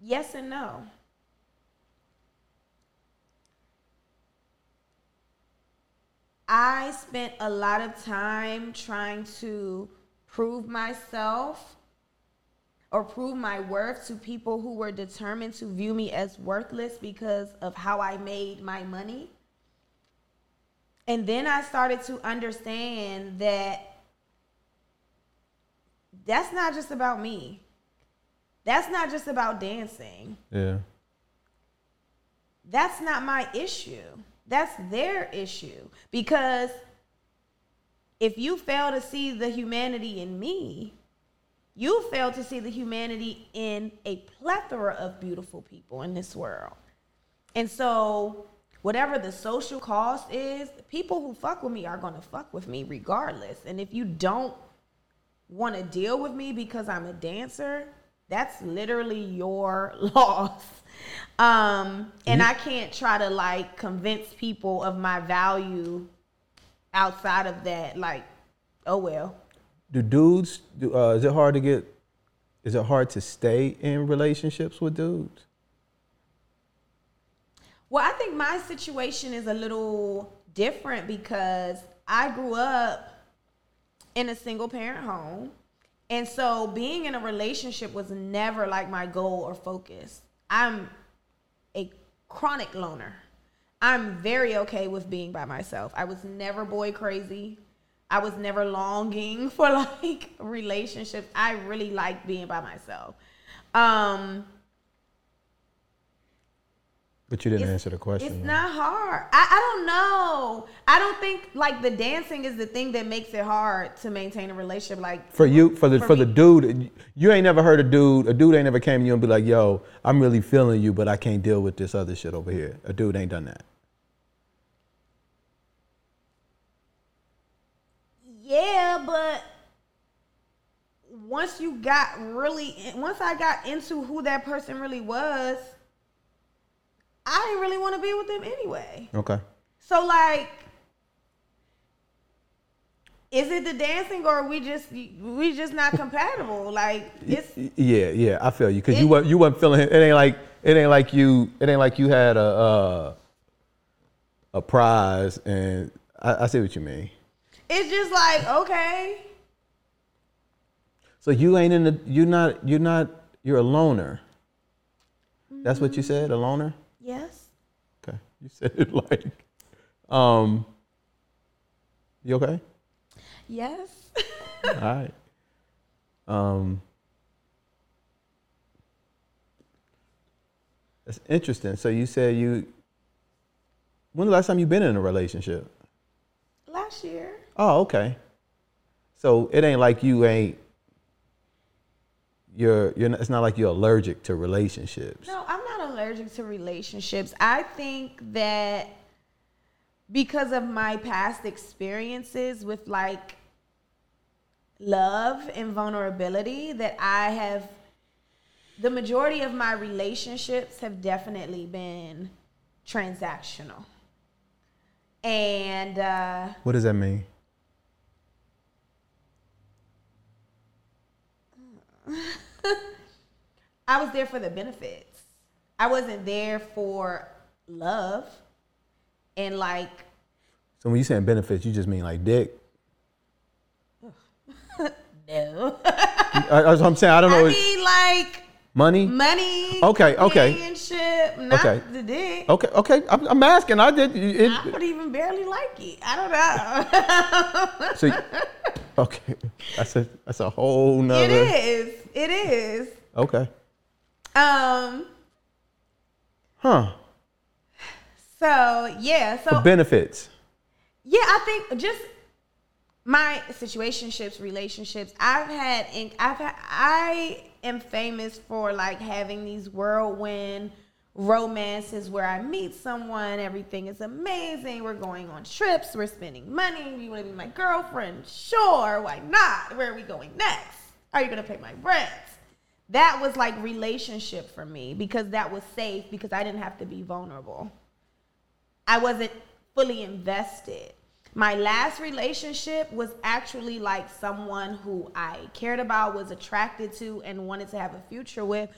Yes and no. I spent a lot of time trying to prove myself or prove my worth to people who were determined to view me as worthless because of how I made my money. And then I started to understand that that's not just about me. That's not just about dancing. Yeah. That's not my issue. That's their issue. Because if you fail to see the humanity in me, you fail to see the humanity in a plethora of beautiful people in this world. And so, whatever the social cost is, people who fuck with me are going to fuck with me regardless. And if you don't want to deal with me because I'm a dancer, that's literally your [LAUGHS] loss. Um, and I can't try to like convince people of my value outside of that. Like, oh well. Do dudes? Do, uh, is it hard to get? Is it hard to stay in relationships with dudes? Well, I think my situation is a little different because I grew up in a single parent home. And so being in a relationship was never like my goal or focus. I'm a chronic loner. I'm very okay with being by myself. I was never boy crazy. I was never longing [LAUGHS] for like relationships. I really like being by myself. Um But you didn't answer the question. It's though. not hard. I, I don't know. I don't think like the dancing is the thing that makes it hard to maintain a relationship. Like For you, for the For for, the dude, you ain't never heard a dude. A dude ain't never came to you and be like, "Yo, I'm really feeling you, but I can't deal with this other shit over here." A dude ain't done that. Yeah, but once you got really, once I got into who that person really was, I didn't really want to be with them anyway. Okay. So like, is it the dancing or we just we just not compatible? Like it's Yeah, yeah, I feel you because you weren't you weren't feeling it. It ain't like it ain't like you it ain't like you had a uh, a prize, and I, I see what you mean. It's just like okay. So you ain't in the you're not you're not you're a loner. Mm. That's what you said, a loner? Yes. Okay. You [LAUGHS] said it like, um, you okay? Yes. [LAUGHS] All right. Um, that's interesting. So you said you. When the last time you've been in a relationship? Last year. Oh, okay. So it ain't like you ain't. You're you're. Not, it's not like you're allergic to relationships. No, I'm not allergic to relationships. I think that because of my past experiences with like love and vulnerability that I have the majority of my relationships have definitely been transactional. And uh What does that mean? [LAUGHS] I was there for the benefits. I wasn't there for love and like So when you saying benefits, you just mean like dick. [LAUGHS] no. I, I'm saying. I don't know. I mean like money. money. Okay, okay. Companionship, not Okay. the dick. Okay, okay. I'm, I'm asking. I did. It, I would even barely like it. I don't know. so, [LAUGHS] [LAUGHS] okay. That's a that's a whole nother. it is. It is. Okay. Um. Huh. So yeah. So For benefits. Yeah, I think just my situationships, relationships. I've had, in, I've had, I am famous for like having these whirlwind romances where I meet someone, everything is amazing. We're going on trips, we're spending money. You want to be my girlfriend? Sure, why not? Where are we going next? Are you gonna pay my rent? That was like relationship for me because that was safe because I didn't have to be vulnerable. I wasn't fully invested. My last relationship was actually like someone who I cared about, was attracted to, and wanted to have a future with.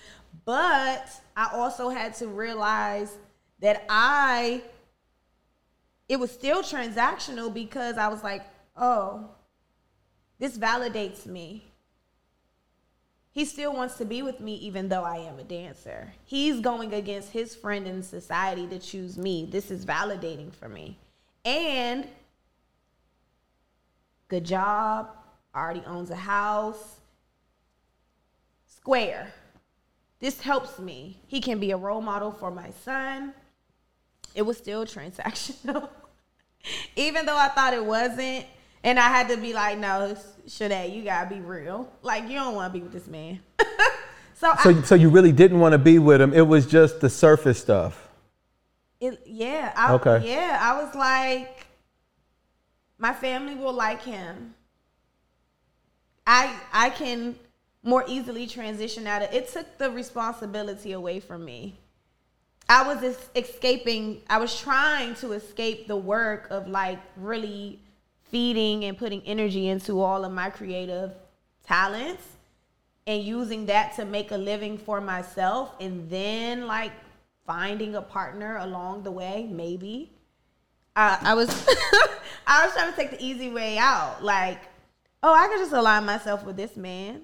But I also had to realize that I, it was still transactional because I was like, oh, this validates me. He still wants to be with me even though I am a dancer. He's going against his friend in society to choose me. This is validating for me. And good job, already owns a house. Square. This helps me. He can be a role model for my son. It was still [LAUGHS] transactional. even though I thought it wasn't. And I had to be like, no, Shanae, you gotta be real. Like, you don't wanna be with this man. [LAUGHS] so, I, So so you really didn't want to be with him. It was just the surface stuff. It, yeah. I, Okay. Yeah, I was like, my family will like him. I I can more easily transition out of. It took the responsibility away from me. I was es- escaping. I was trying to escape the work of like really feeding and putting energy into all of my creative talents and using that to make a living for myself and then like finding a partner along the way maybe i was [LAUGHS] i was trying to take the easy way out like oh i could just align myself with this man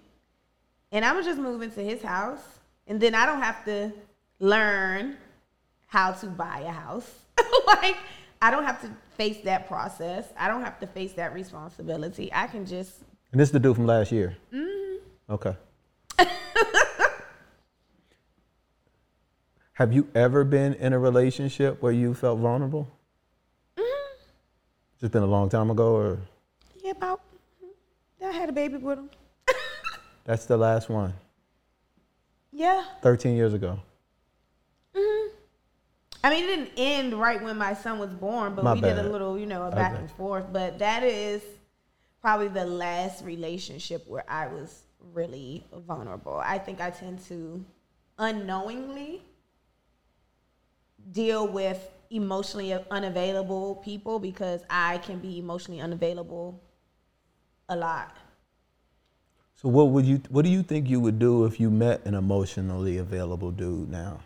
and i'm just move into his house and then i don't have to learn how to buy a house [LAUGHS] like i don't have to face that process i don't have to face that responsibility i can just And this is the dude from last year. Mm-hmm. Okay. [LAUGHS] Have you ever been in a relationship where you felt vulnerable? Mm-hmm. Just been a long time ago, or yeah about i had a baby with him that's the last one, yeah 13 years ago. Mm-hmm. I mean, it didn't end right when my son was born, but My we did a little, you know, a back Okay. and forth. But that is probably the last relationship where I was really vulnerable. I think I tend to unknowingly deal with emotionally unavailable people because I can be emotionally unavailable a lot. So what would you? What do you think you would do if you met an emotionally available dude now?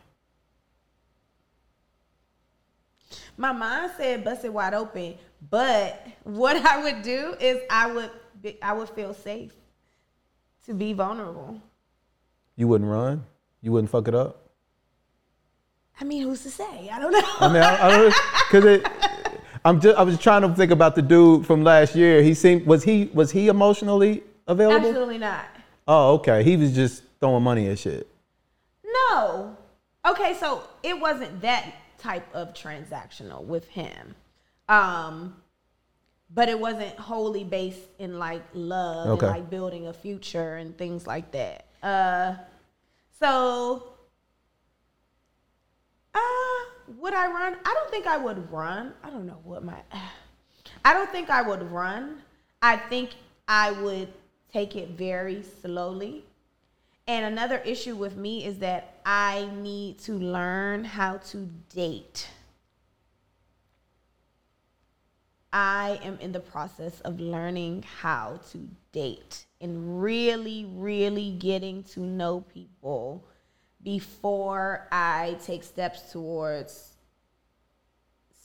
my mind said bust it wide open but what i would do is i would be, i would feel safe to be vulnerable You wouldn't run. You wouldn't fuck it up. I mean, who's to say? I don't know. I mean, I, I don't cause it. I'm just. I was trying to think about the dude from last year. He seemed. Was he? Was he emotionally available? Absolutely not. Oh, okay. He was just throwing money at shit. No. Okay, so it wasn't that type of transactional with him. Um but it wasn't wholly based in like love Okay. and like building a future and things like that. Uh so uh would I run? I don't think I would run. I don't know what my [SIGHS] I don't think I would run. I think I would take it very slowly. And another issue with me is that I need to learn how to date. I am in the process of learning how to date and really, really getting to know people before I take steps towards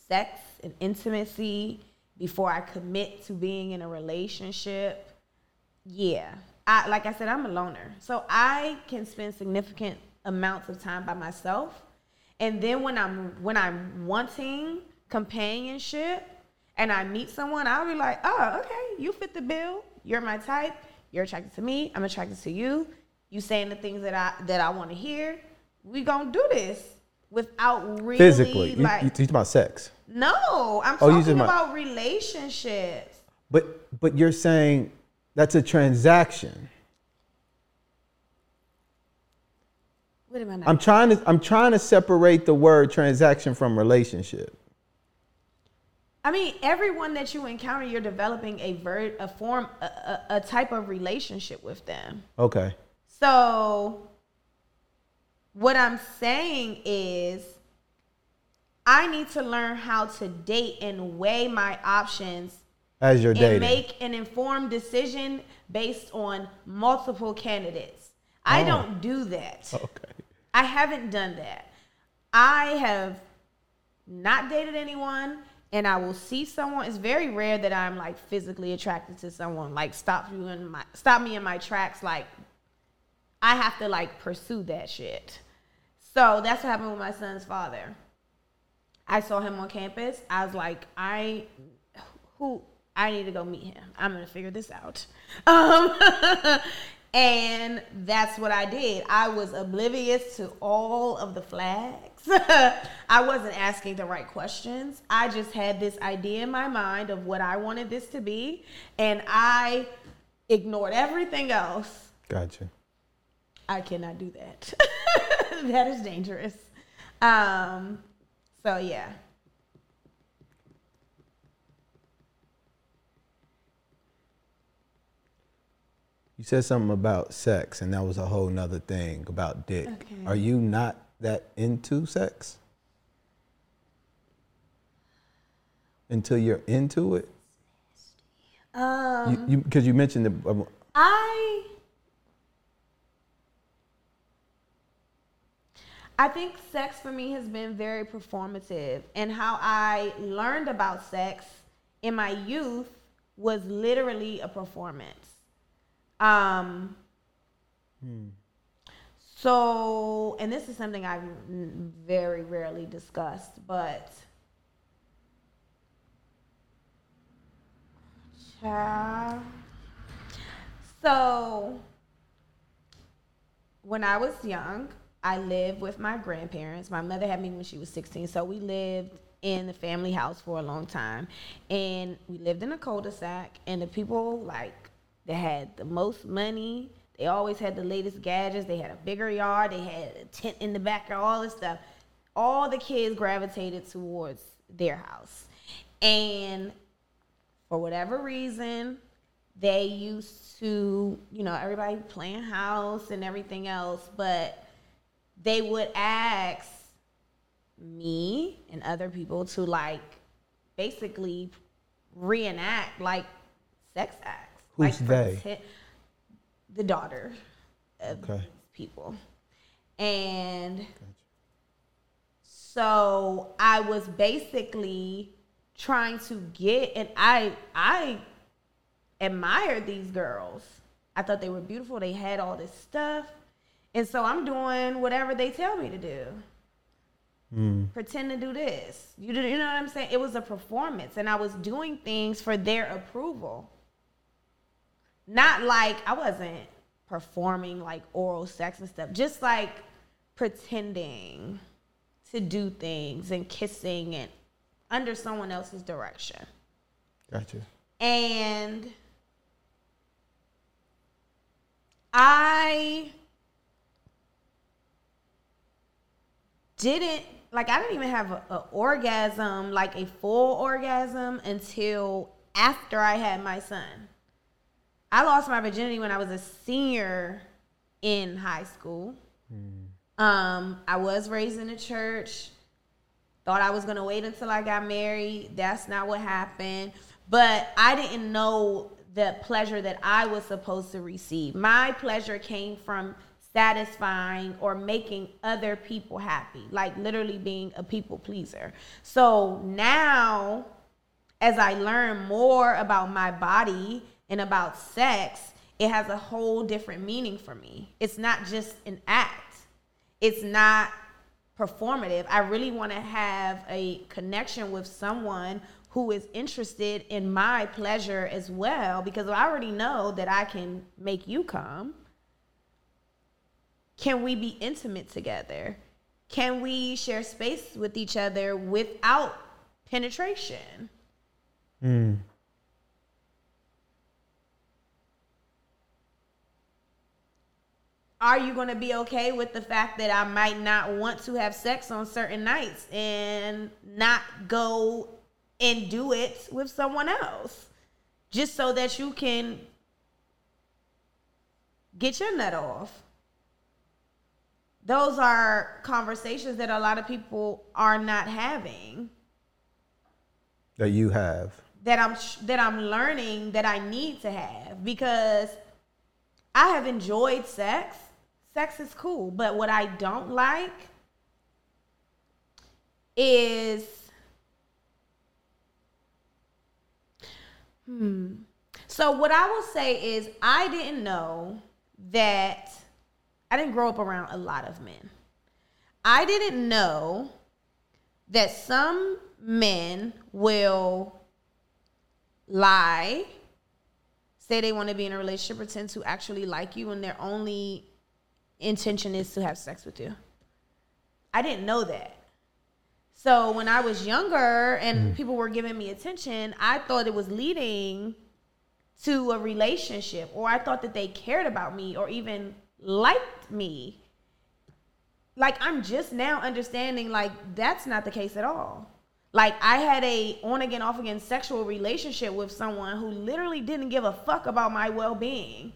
sex and intimacy, before I commit to being in a relationship. Yeah. I like I said, I'm a loner. So I can spend significant amounts of time by myself. And then when I'm when I'm wanting companionship and I meet someone, I'll be like, oh, okay, you fit the bill. You're my type. You're attracted to me. I'm attracted to you. You saying the things that I that I want to hear. We gonna do this without really Physically, you, like you talking about sex, no. I'm Oh, you talking about- about relationships. but but you're saying that's a transaction. What am I not? I'm trying to I'm trying to separate the word transaction from relationship. I mean, everyone that you encounter, you're developing a ver- a form, a, a, a type of relationship with them. Okay. So, what I'm saying is, I need to learn how to date and weigh my options As you're dating. make an informed decision based on multiple candidates. I Oh. don't do that. okay. I haven't done that. I have not dated anyone and I will see someone. It's very rare that I'm like physically attracted to someone. Like stop you in my stop me in my tracks. Like I have to like pursue that shit. So that's what happened with my son's father. I saw him on campus. I was like, I who I need to go meet him. I'm gonna figure this out. Um, [LAUGHS] and that's what I did. I was oblivious to all of the flags. [LAUGHS] I wasn't asking the right questions. I just had this idea in my mind of what I wanted this to be, and I ignored everything else. Gotcha. I cannot do that. [LAUGHS] that is dangerous. Um, so yeah. You said something about sex, and that was a whole nother thing about dick. Okay. Are you not that into sex? Until you're into it? Um, you Because you, mentioned the, um, I I think sex for me has been very performative and how I learned about sex in my youth was literally a performance. Um hmm. so and this is something I've very rarely discussed, but Child. So, when I was young, I lived with my grandparents. My mother had me when she was 16, so we lived in the family house for a long time. And we lived in a cul-de-sac, and the people like that had the most money, they always had the latest gadgets. They had a bigger yard, they had a tent in the backyard, all this stuff. All the kids gravitated towards their house. And for whatever reason, they used to, you know, everybody playing house and everything else, but they would ask me and other people to like basically reenact like sex acts. Who's like they? The daughter of Okay. these people. And so I was basically trying to get and I I admired these girls. I thought they were beautiful. They had all this stuff. And so I'm doing whatever they tell me to do. Hmm. Pretend to do this. You, you know what I'm saying? It was a performance, and I was doing things for their approval. Not like I wasn't performing like oral sex and stuff, just like pretending to do things and kissing and under someone else's direction. Gotcha. And I didn't like I didn't even have an orgasm, like a full orgasm until after I had my son. I lost my virginity when I was a senior in high school. Um, I was raised in a church. Thought I was gonna wait until I got married. That's not what happened. But I didn't know the pleasure that I was supposed to receive. My pleasure came from satisfying or making other people happy, like literally being a people pleaser. So now, as I learn more about my body and about sex, it has a whole different meaning for me. It's not just an act, it's not performative. I really want to have a connection with someone who is interested in my pleasure as well because I already know that I can make you come. Can we be intimate together? Can we share space with each other without penetration? Hmm. Are you going to be okay with the fact that I might not want to have sex on certain nights and not go and do it with someone else just so that you can get your nut off? Those are conversations that a lot of people are not having That you have. that I'm that I'm learning that I need to have because I have enjoyed sex. Sex is cool, but what I don't like is hmm. So what I will say is I didn't know that I didn't grow up around a lot of men. I didn't know that some men will lie, say they want to be in a relationship, pretend to actually like you, and their only intention is to have sex with you. I didn't know that. So when I was younger and mm. people were giving me attention, I thought it was leading to a relationship, or I thought that they cared about me or even liked me. Like I'm just now understanding like that's not the case at all. Like I had a on again off again sexual relationship with someone who literally didn't give a fuck about my well-being.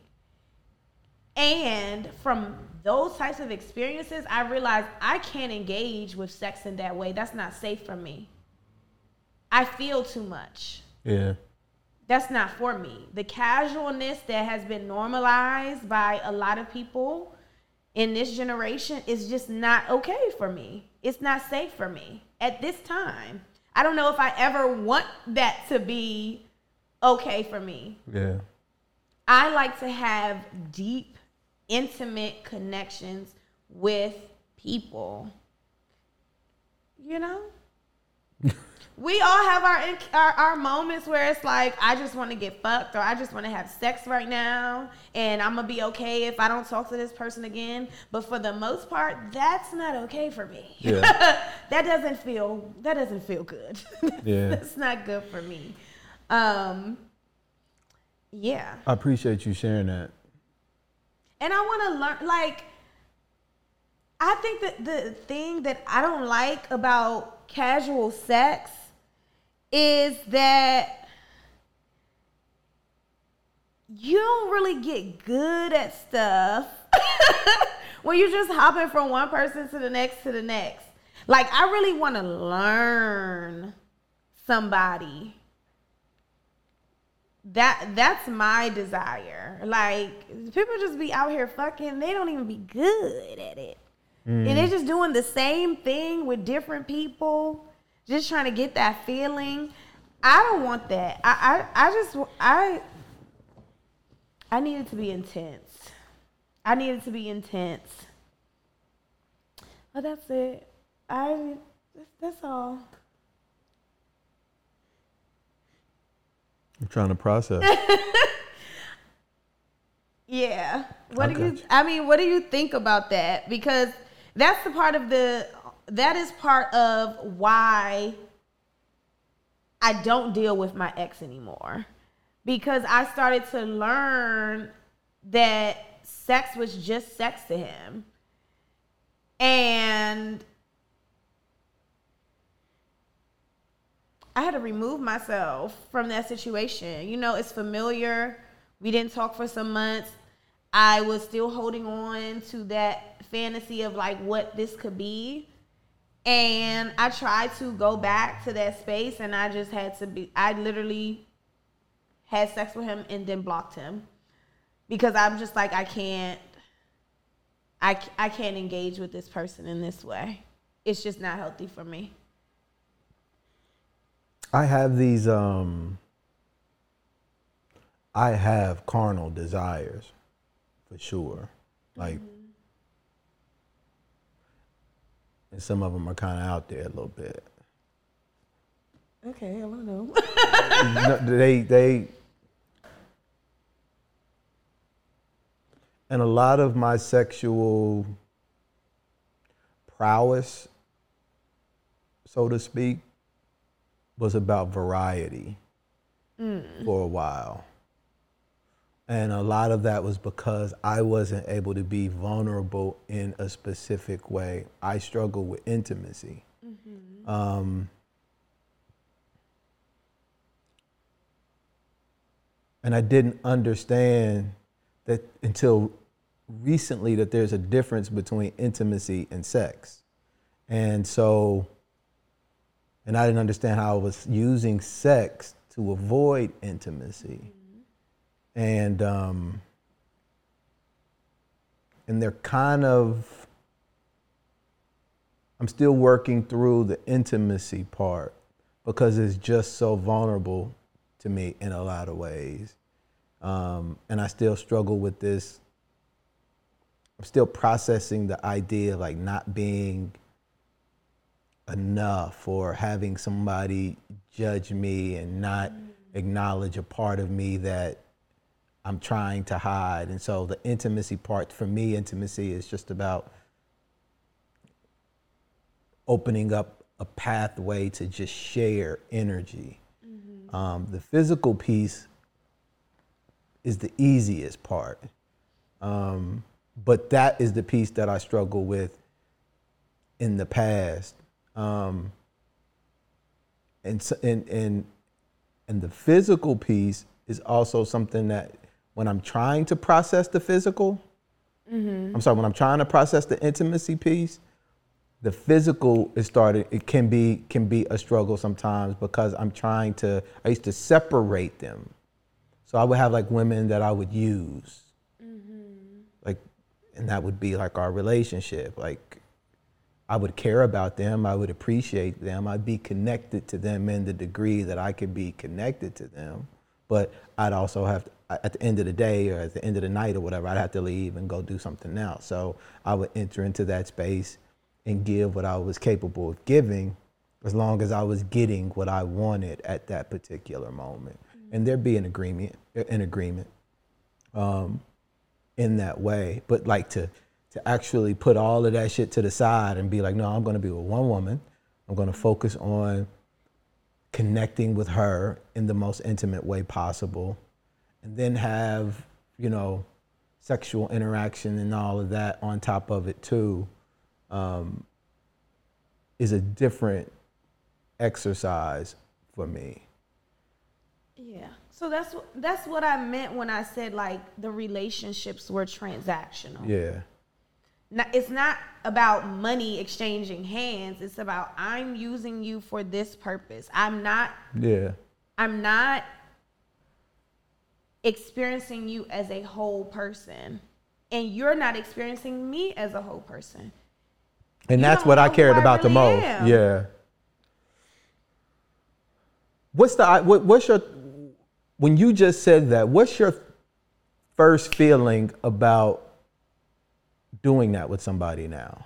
And from those types of experiences, I realized I can't engage with sex in that way. That's not safe for me. I feel too much Yeah. that's not for me. The casualness that has been normalized by a lot of people in this generation is just not okay for me. It's not safe for me at this time. I don't know if I ever want that to be okay for me. Yeah. I like to have deep, intimate connections with people. You know? [LAUGHS] we all have our, our our moments where it's like I just want to get fucked or I just want to have sex right now and I'm to be okay if I don't talk to this person again, but for the most part that's not okay for me. [LAUGHS] Yeah. that doesn't feel that doesn't feel good. [LAUGHS] Yeah. that's not good for me. Um yeah. I appreciate you sharing that. And I want to learn, like, I think that the thing that I don't like about casual sex is that you don't really get good at stuff [LAUGHS] when you're just hopping from one person to the next to the next. Like, I really want to learn somebody that that's my desire. Like people just be out here fucking, they don't even be good at it. And they're mm. just doing the same thing with different people, just trying to get that feeling. I don't want that. I I, I just I I need it to be intense. I need it to be intense. But that's it. I that's all. I'm trying to process. [LAUGHS] Yeah. What I do you you. I mean, what do you think about that? Because that's the part of the that is part of why I don't deal with my ex anymore. Because I started to learn that sex was just sex to him. And I had to remove myself from that situation. You know, it's familiar. We didn't talk for some months. I was still holding on to that fantasy of like what this could be. And I tried to go back to that space and I just had to be I literally had sex with him and then blocked him because I'm just like I can't I, I can't engage with this person in this way. It's just not healthy for me. I have these um I have carnal desires for sure. Like and some of them are kind of out there a little bit. Okay, I don't know. No, they they and a lot of my sexual prowess so to speak was about variety for a while and a lot of that was because I wasn't able to be vulnerable in a specific way. I struggle with intimacy. Um, and I didn't understand that until recently that there's a difference between intimacy and sex. And so, and I didn't understand how I was using sex to avoid intimacy. And, um, and they're kind of, I'm still working through the intimacy part because it's just so vulnerable to me in a lot of ways. Um, and I still struggle with this. I'm still processing the idea of like not being enough or having somebody judge me and not acknowledge a part of me that I'm trying to hide. And so the intimacy part, for me, intimacy is just about opening up a pathway to just share energy. Um, the physical piece is the easiest part. Um, but that is the piece that I struggle with in the past. Um, and, and, and, and the physical piece is also something that when I'm trying to process the physical, I'm sorry, when I'm trying to process the intimacy piece, the physical is starting it can be can be a struggle sometimes because I'm trying to I used to separate them. So I would have like women that I would use. Like and that would be like our relationship. Like I would care about them, I would appreciate them, I'd be connected to them in the degree that I could be connected to them. But I'd also have to, at the end of the day or at the end of the night or whatever, I'd have to leave and go do something else. So I would enter into that space and give what I was capable of giving as long as I was getting what I wanted at that particular moment. And there'd be an agreement, an agreement um, in that way. But like to to actually put all of that shit to the side and be like, no, I'm gonna be with one woman. I'm gonna focus on connecting with her in the most intimate way possible. And then have, you know, sexual interaction and all of that on top of it too um, is a different exercise for me. Yeah. So that's that's what I meant when I said like the relationships were transactional. Yeah. It's not about money exchanging hands. It's about I'm using you for this purpose. I'm not Yeah. I'm not experiencing you as a whole person. And you're not experiencing me as a whole person. And You that's what I cared I about the most. am. Yeah. What's the what, what's your when you just said that, what's your first feeling about doing that with somebody now?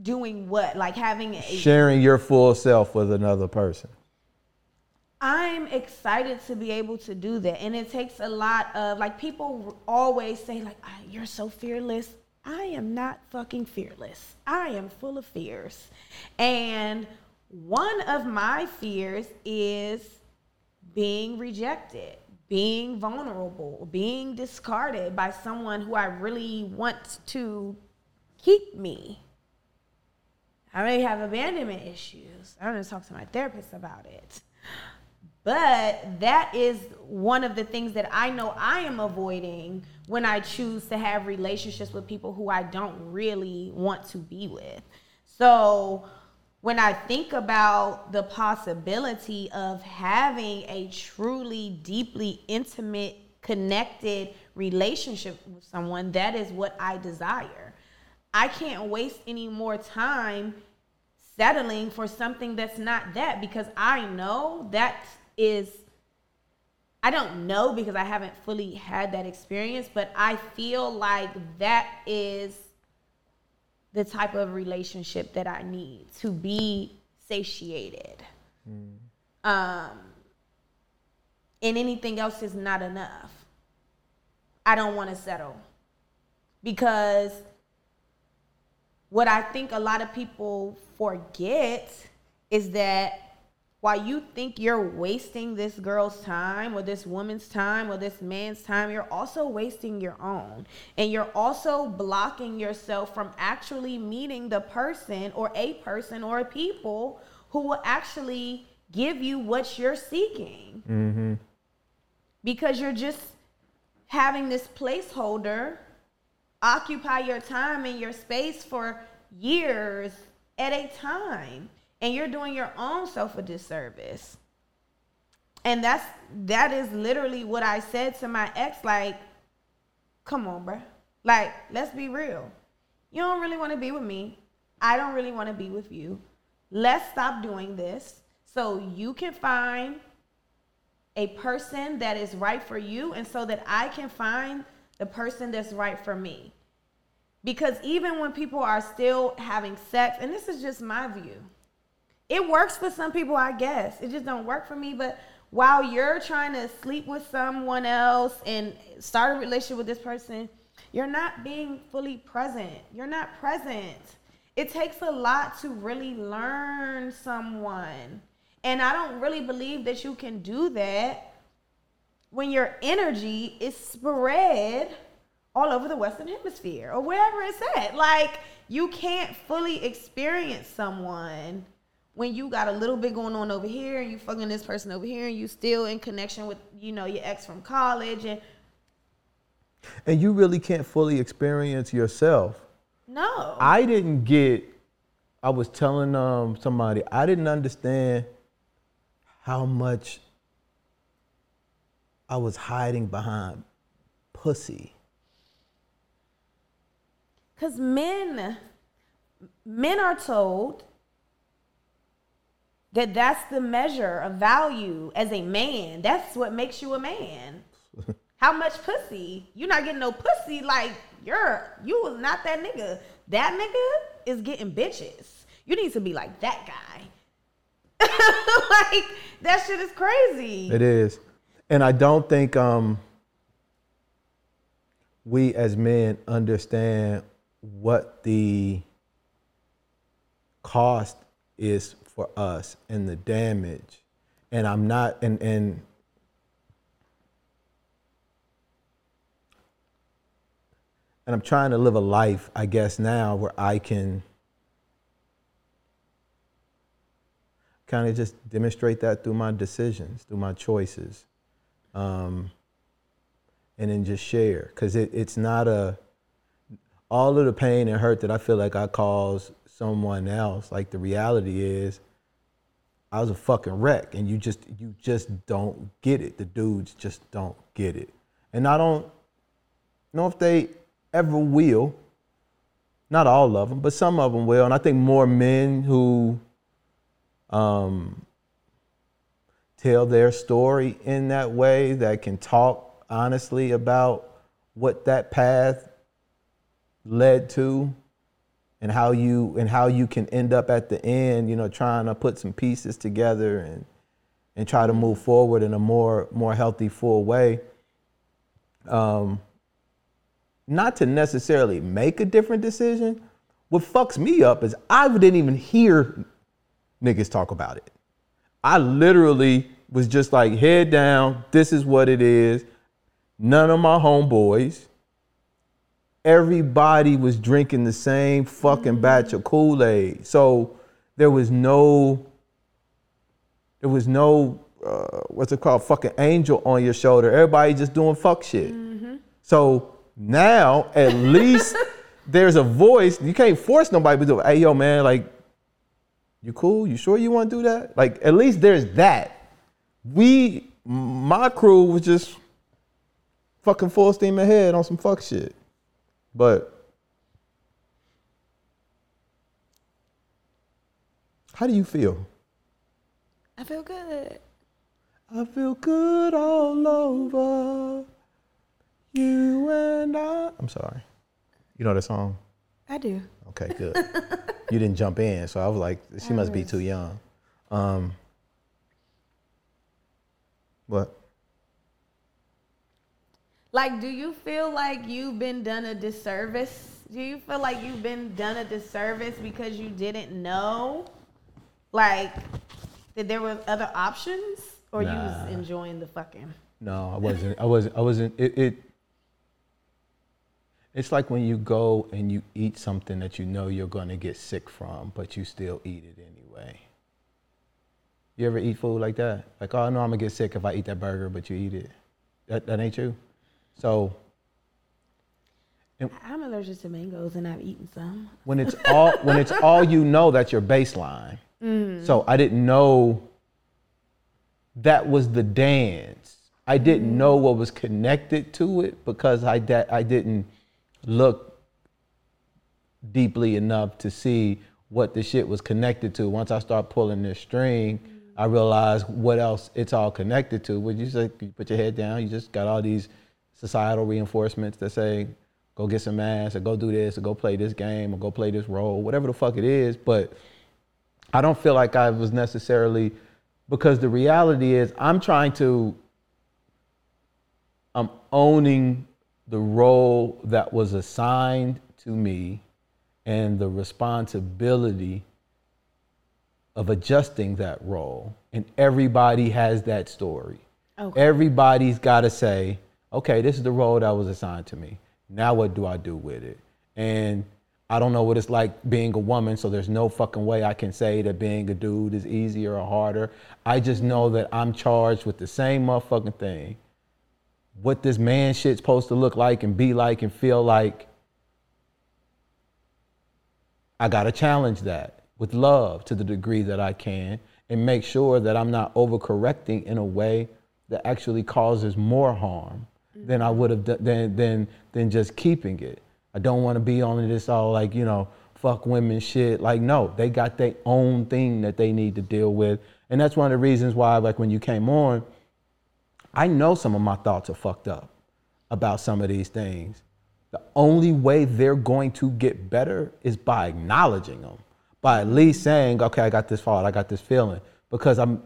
Doing what? Like having a- sharing your full self with another person. I'm excited to be able to do that. And it takes a lot of, like, people always say, like, oh, you're so fearless. I am not fucking fearless. I am full of fears. And one of my fears is being rejected being vulnerable, being discarded by someone who I really want to keep me. I may have abandonment issues. I'm going to talk to my therapist about it. But that is one of the things that I know I am avoiding when I choose to have relationships with people who I don't really want to be with. So when I think about the possibility of having a truly deeply intimate, connected relationship with someone, that is what I desire. I can't waste any more time settling for something that's not that because I know that is I don't know because I haven't fully had that experience, but I feel like that is the type of relationship that I need to be satiated. Um, and anything else is not enough. I don't want to settle because what I think a lot of people forget is that while you think you're wasting this girl's time or this woman's time or this man's time, you're also wasting your own. And you're also blocking yourself from actually meeting the person or a person or a people who will actually give you what you're seeking. Mm-hmm. Because you're just having this placeholder occupy your time and your space for years at a time and you're doing your own self a disservice. And that's that is literally what i said to my ex like come on bruh. Like let's be real. You don't really want to be with me. I don't really want to be with you. Let's stop doing this so you can find a person that is right for you and so that I can find the person that's right for me. Because even when people are still having sex, and this is just my view, it works for some people, I guess. It just don't work for me. But while you're trying to sleep with someone else and start a relationship with this person, you're not being fully present. You're not present. It takes a lot to really learn someone. And I don't really believe that you can do that when your energy is spread all over the Western Hemisphere or wherever it's at. Like, you can't fully experience someone when you got a little bit going on over here and you fucking this person over here and you still in connection with, you know, your ex from college and And you really can't fully experience yourself. no. I didn't get. I was telling um somebody I didn't understand how much I was hiding behind pussy. Because men, men are told that that's the measure of value as a man. That's what makes you a man. [LAUGHS] How much pussy? You're not getting no pussy. Like you're, you was not that nigga. That nigga is getting bitches. You need to be like that guy. [LAUGHS] like that shit is crazy. It is. And I don't think um, we as men understand what the cost is for us and the damage. And I'm not, and, and and I'm trying to live a life, I guess, now where I can kind of just demonstrate that through my decisions, through my choices, um, and then just share. Because it, it's not a, all of the pain and hurt that I feel like I caused someone else, like the reality is, I was a fucking wreck, and you just you just don't get it. The dudes just don't get it, and I don't know if they ever will. Not all of them, but some of them will, and I think more men who um, tell their story in that way that can talk honestly about what that path led to and how you and how you can end up at the end, you know, trying to put some pieces together and and try to move forward in a more more healthy, full way. Um, not to necessarily make a different decision. What fucks me up is I didn't even hear niggas talk about it. I literally was just like head down. This is what it is. None of my homeboys. Everybody was drinking the same fucking batch of Kool Aid. So there was no, there was no, uh, what's it called, fucking angel on your shoulder. Everybody just doing fuck shit. So now at [LAUGHS] least there's a voice. You can't force nobody to do. Hey, yo, man, like, you cool? You sure you want to do that? Like, at least there's that. We, my crew was just fucking full steam ahead on some fuck shit. But how do you feel? I feel good. I feel good all over you and I. I'm sorry. You know the song? I do. Okay, good. you didn't jump in, so I was like, she must be too young. Um, what? Like, do you feel like you've been done a disservice? Do you feel like you've been done a disservice because you didn't know, like, that there were other options, or you was enjoying the fucking? No, I wasn't. I wasn't. I wasn't. It, it. It's like when you go and you eat something that you know you're going to get sick from, but you still eat it anyway. You ever eat food like that? Like, oh, I know I'm gonna get sick if I eat that burger, but you eat it. That that ain't you. So I'm allergic to mangoes, and I've eaten some. when it's all when it's all you know, that's your baseline. Mm. So I didn't know that was the dance. I didn't mm. know what was connected to it because I da- I didn't look deeply enough to see what the shit was connected to. Once I start pulling this string, mm. I realized what else it's all connected to. Would you like, you put your head down? You just got all these societal reinforcements that say, go get some ass, or go do this, or go play this game, or go play this role, whatever the fuck it is. But I don't feel like I was necessarily because the reality is I'm trying to I'm owning the role that was assigned to me and the responsibility of adjusting that role. And everybody has that story. Okay. Everybody's got to say, okay, this is the role that was assigned to me. Now what do I do with it? And I don't know what it's like being a woman, so there's no fucking way I can say that being a dude is easier or harder. I just know that I'm charged with the same motherfucking thing. What this man shit's supposed to look like and be like and feel like. I gotta challenge that with love to the degree that I can and make sure that I'm not overcorrecting in a way that actually causes more harm than I would have done than than than just keeping it. I don't want to be on this all like, you know, fuck women shit. Like, no, they got their own thing that they need to deal with. And that's one of the reasons why, like when you came on, I know some of my thoughts are fucked up about some of these things. The only way they're going to get better is by acknowledging them, by at least saying, okay, I got this fault, I got this feeling, because I'm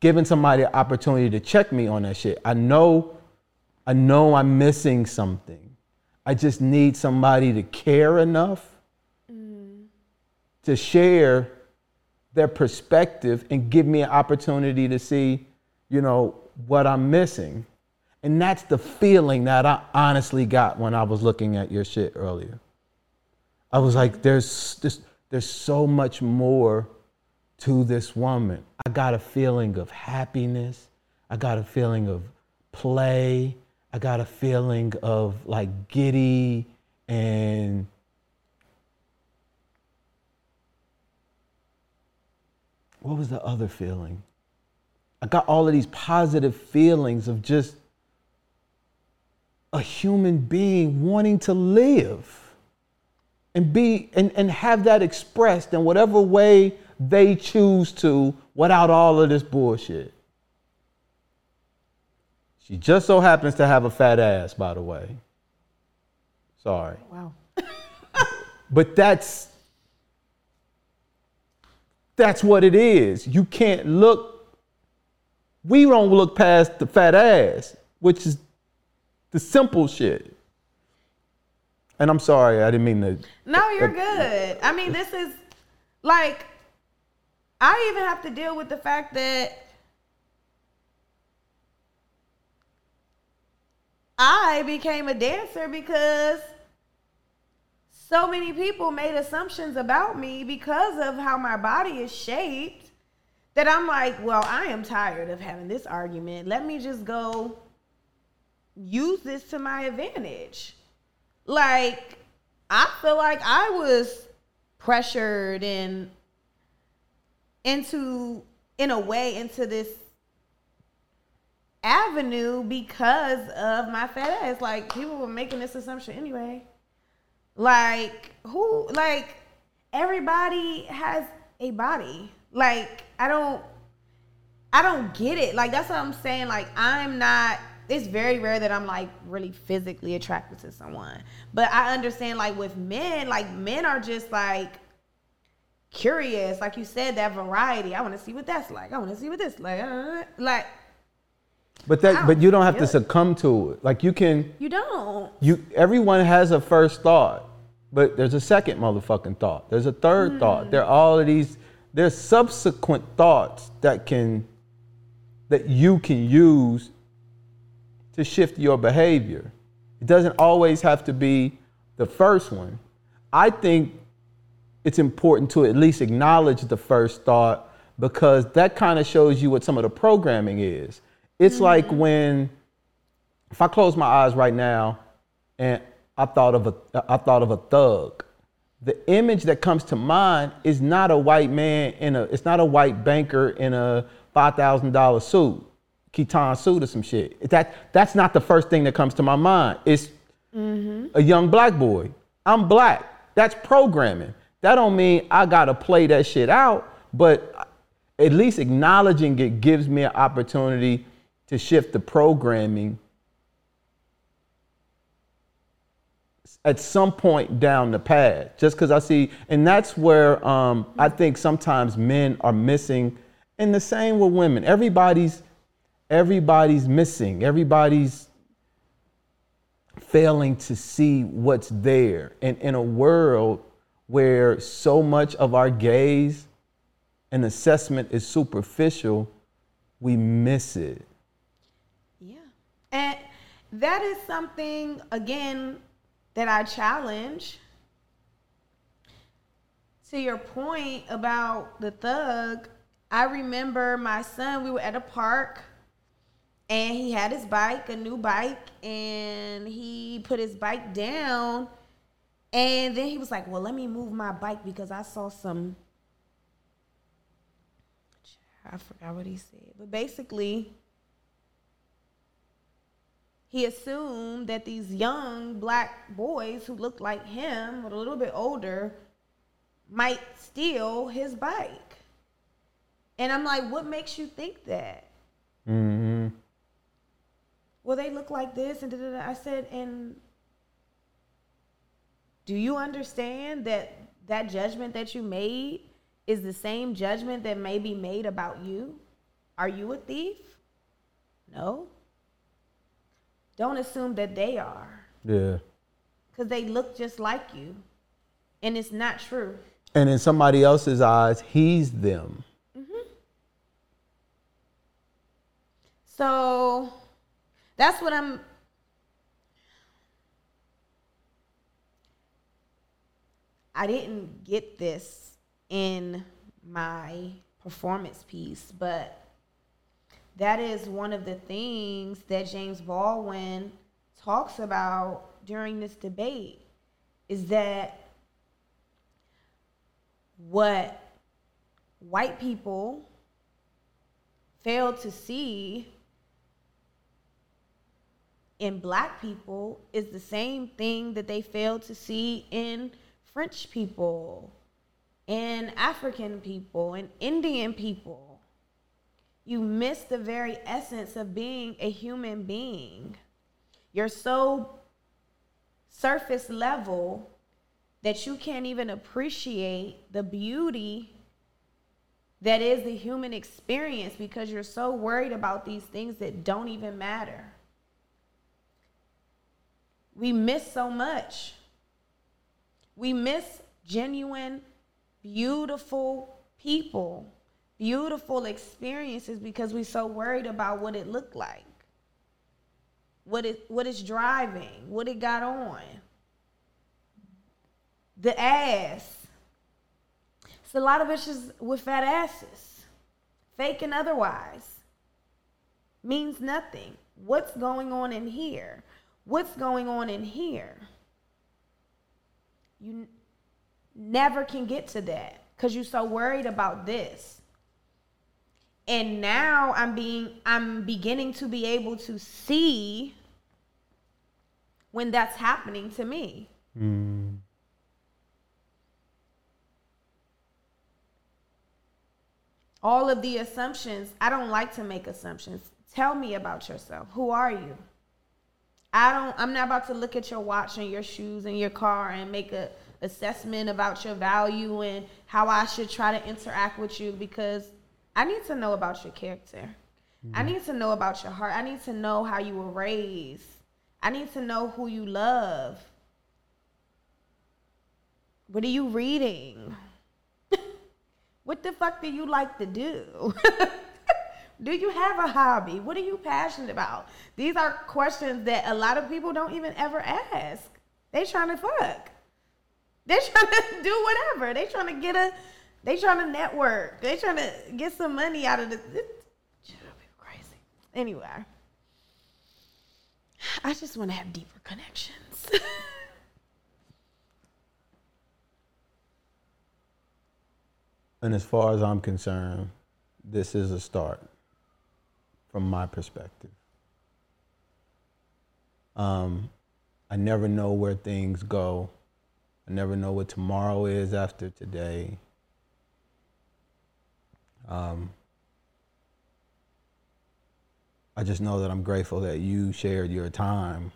giving somebody an opportunity to check me on that shit. I know, I know I'm missing something. I just need somebody to care enough to share their perspective and give me an opportunity to see, you know, what I'm missing. And that's the feeling that I honestly got when I was looking at your shit earlier. I was like, there's this, there's so much more to this woman. I got a feeling of happiness. I got a feeling of play. I got a feeling of like giddy and what was the other feeling? I got all of these positive feelings of just a human being wanting to live and be and, and have that expressed in whatever way they choose to without all of this bullshit. She just so happens to have a fat ass, by the way. Sorry. Wow. [LAUGHS] but that's that's what it is. You can't look. We don't look past the fat ass, which is the simple shit. And I'm sorry, I didn't mean to. No, you're good. I mean, this is like I even have to deal with the fact that I became a dancer because so many people made assumptions about me because of how my body is shaped that I'm like, well, I am tired of having this argument. Let me just go use this to my advantage. Like, I feel like I was pressured and into, in a way, into this avenue because of my fat ass. Like, people were making this assumption anyway. Like, who, like, everybody has a body. Like, I don't, I don't get it. Like, that's what I'm saying. Like, I'm not, it's very rare that I'm like really physically attracted to someone. But I understand, like, with men, like, men are just like, curious like you said that variety i want to see what that's like i want to see what this like uh, like But that, but you don't have to succumb to it. Like you can, you don't you. Everyone has a first thought, but there's a second motherfucking thought. There's a third hmm. thought. There are all of these. There's subsequent thoughts that can, that you can use to shift your behavior. It doesn't always have to be the first one. I think it's important to at least acknowledge the first thought because that kind of shows you what some of the programming is. It's mm-hmm. like when if I close my eyes right now and I thought of a I thought of a thug, the image that comes to mind is not a white man in a it's not a white banker in a five thousand dollar suit, Kiton suit or some shit. That that's not the first thing that comes to my mind. It's mm-hmm. a young black boy. I'm black. That's programming. That don't mean I gotta play that shit out, but at least acknowledging it gives me an opportunity to shift the programming at some point down the path. Just because I see, and that's where um, I think sometimes men are missing, and the same with women. Everybody's everybody's missing. Everybody's failing to see what's there. And in a world where so much of our gaze and assessment is superficial, we miss it. And that is something, again, that I challenge. To your point about the thug, I remember my son, we were at a park and he had his bike, a new bike, and he put his bike down. And then he was like, Well, let me move my bike because I saw some. I forgot what he said. But basically, he assumed that these young black boys who looked like him, but a little bit older, might steal his bike. And I'm like, what makes you think that? hmm Well, they look like this, and da, da, da. I said, and do you understand that that judgment that you made is the same judgment that may be made about you? Are you a thief? No. Don't assume that they are Yeah. because they look just like you. And it's not true. And in somebody else's eyes, he's them. Mm-hmm. So that's what I'm. I didn't get this in my performance piece, but that is one of the things that James Baldwin talks about during this debate is that what white people fail to see in black people is the same thing that they fail to see in French people, in African people, in Indian people. You miss the very essence of being a human being. You're so surface level that you can't even appreciate the beauty that is the human experience because you're so worried about these things that don't even matter. We miss so much. We miss genuine, beautiful people, beautiful experiences because we're so worried about what it looked like, what it what it's driving, what it got on, the ass. It's a lot of bitches with fat asses, fake and otherwise. Means nothing. What's going on in here? What's going on in here? You never can get to that because you're so worried about this. And now I'm being I'm beginning to be able to see when that's happening to me. Mm. All of the assumptions, I don't like to make assumptions. Tell me about yourself. Who are you? I don't I'm not about to look at your watch and your shoes and your car and make a assessment about your value and how I should try to interact with you because I need to know about your character. Mm-hmm. I need to know about your heart. I need to know how you were raised. I need to know who you love. What are you reading? [LAUGHS] what the fuck do you like to do? [LAUGHS] Do you have a hobby? What are you passionate about? These are questions that a lot of people don't even ever ask. They trying to fuck. They trying [LAUGHS] to do whatever. They trying to get a. They trying to network. They trying to get some money out of this. this crazy. Anyway, I just want to have deeper connections. [LAUGHS] and as far as I'm concerned, this is a start from my perspective. Um, I never know where things go. I never know what tomorrow is after today. Um, I just know that I'm grateful that you shared your time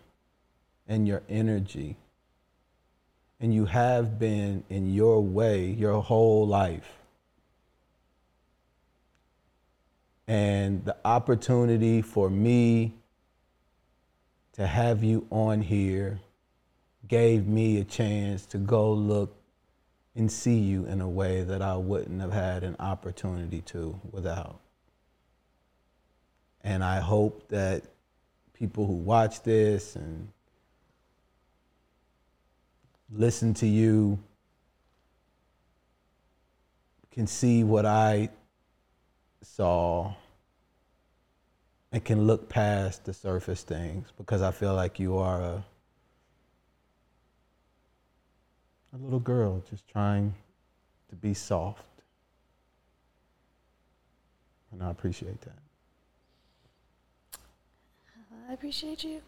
and your energy. And you have been in your way your whole life. and the opportunity for me to have you on here gave me a chance to go look and see you in a way that I wouldn't have had an opportunity to without. And I hope that people who watch this and listen to you can see what I saw and can look past the surface things because I feel like you are a, a little girl just trying to be soft. And I appreciate that. I appreciate you.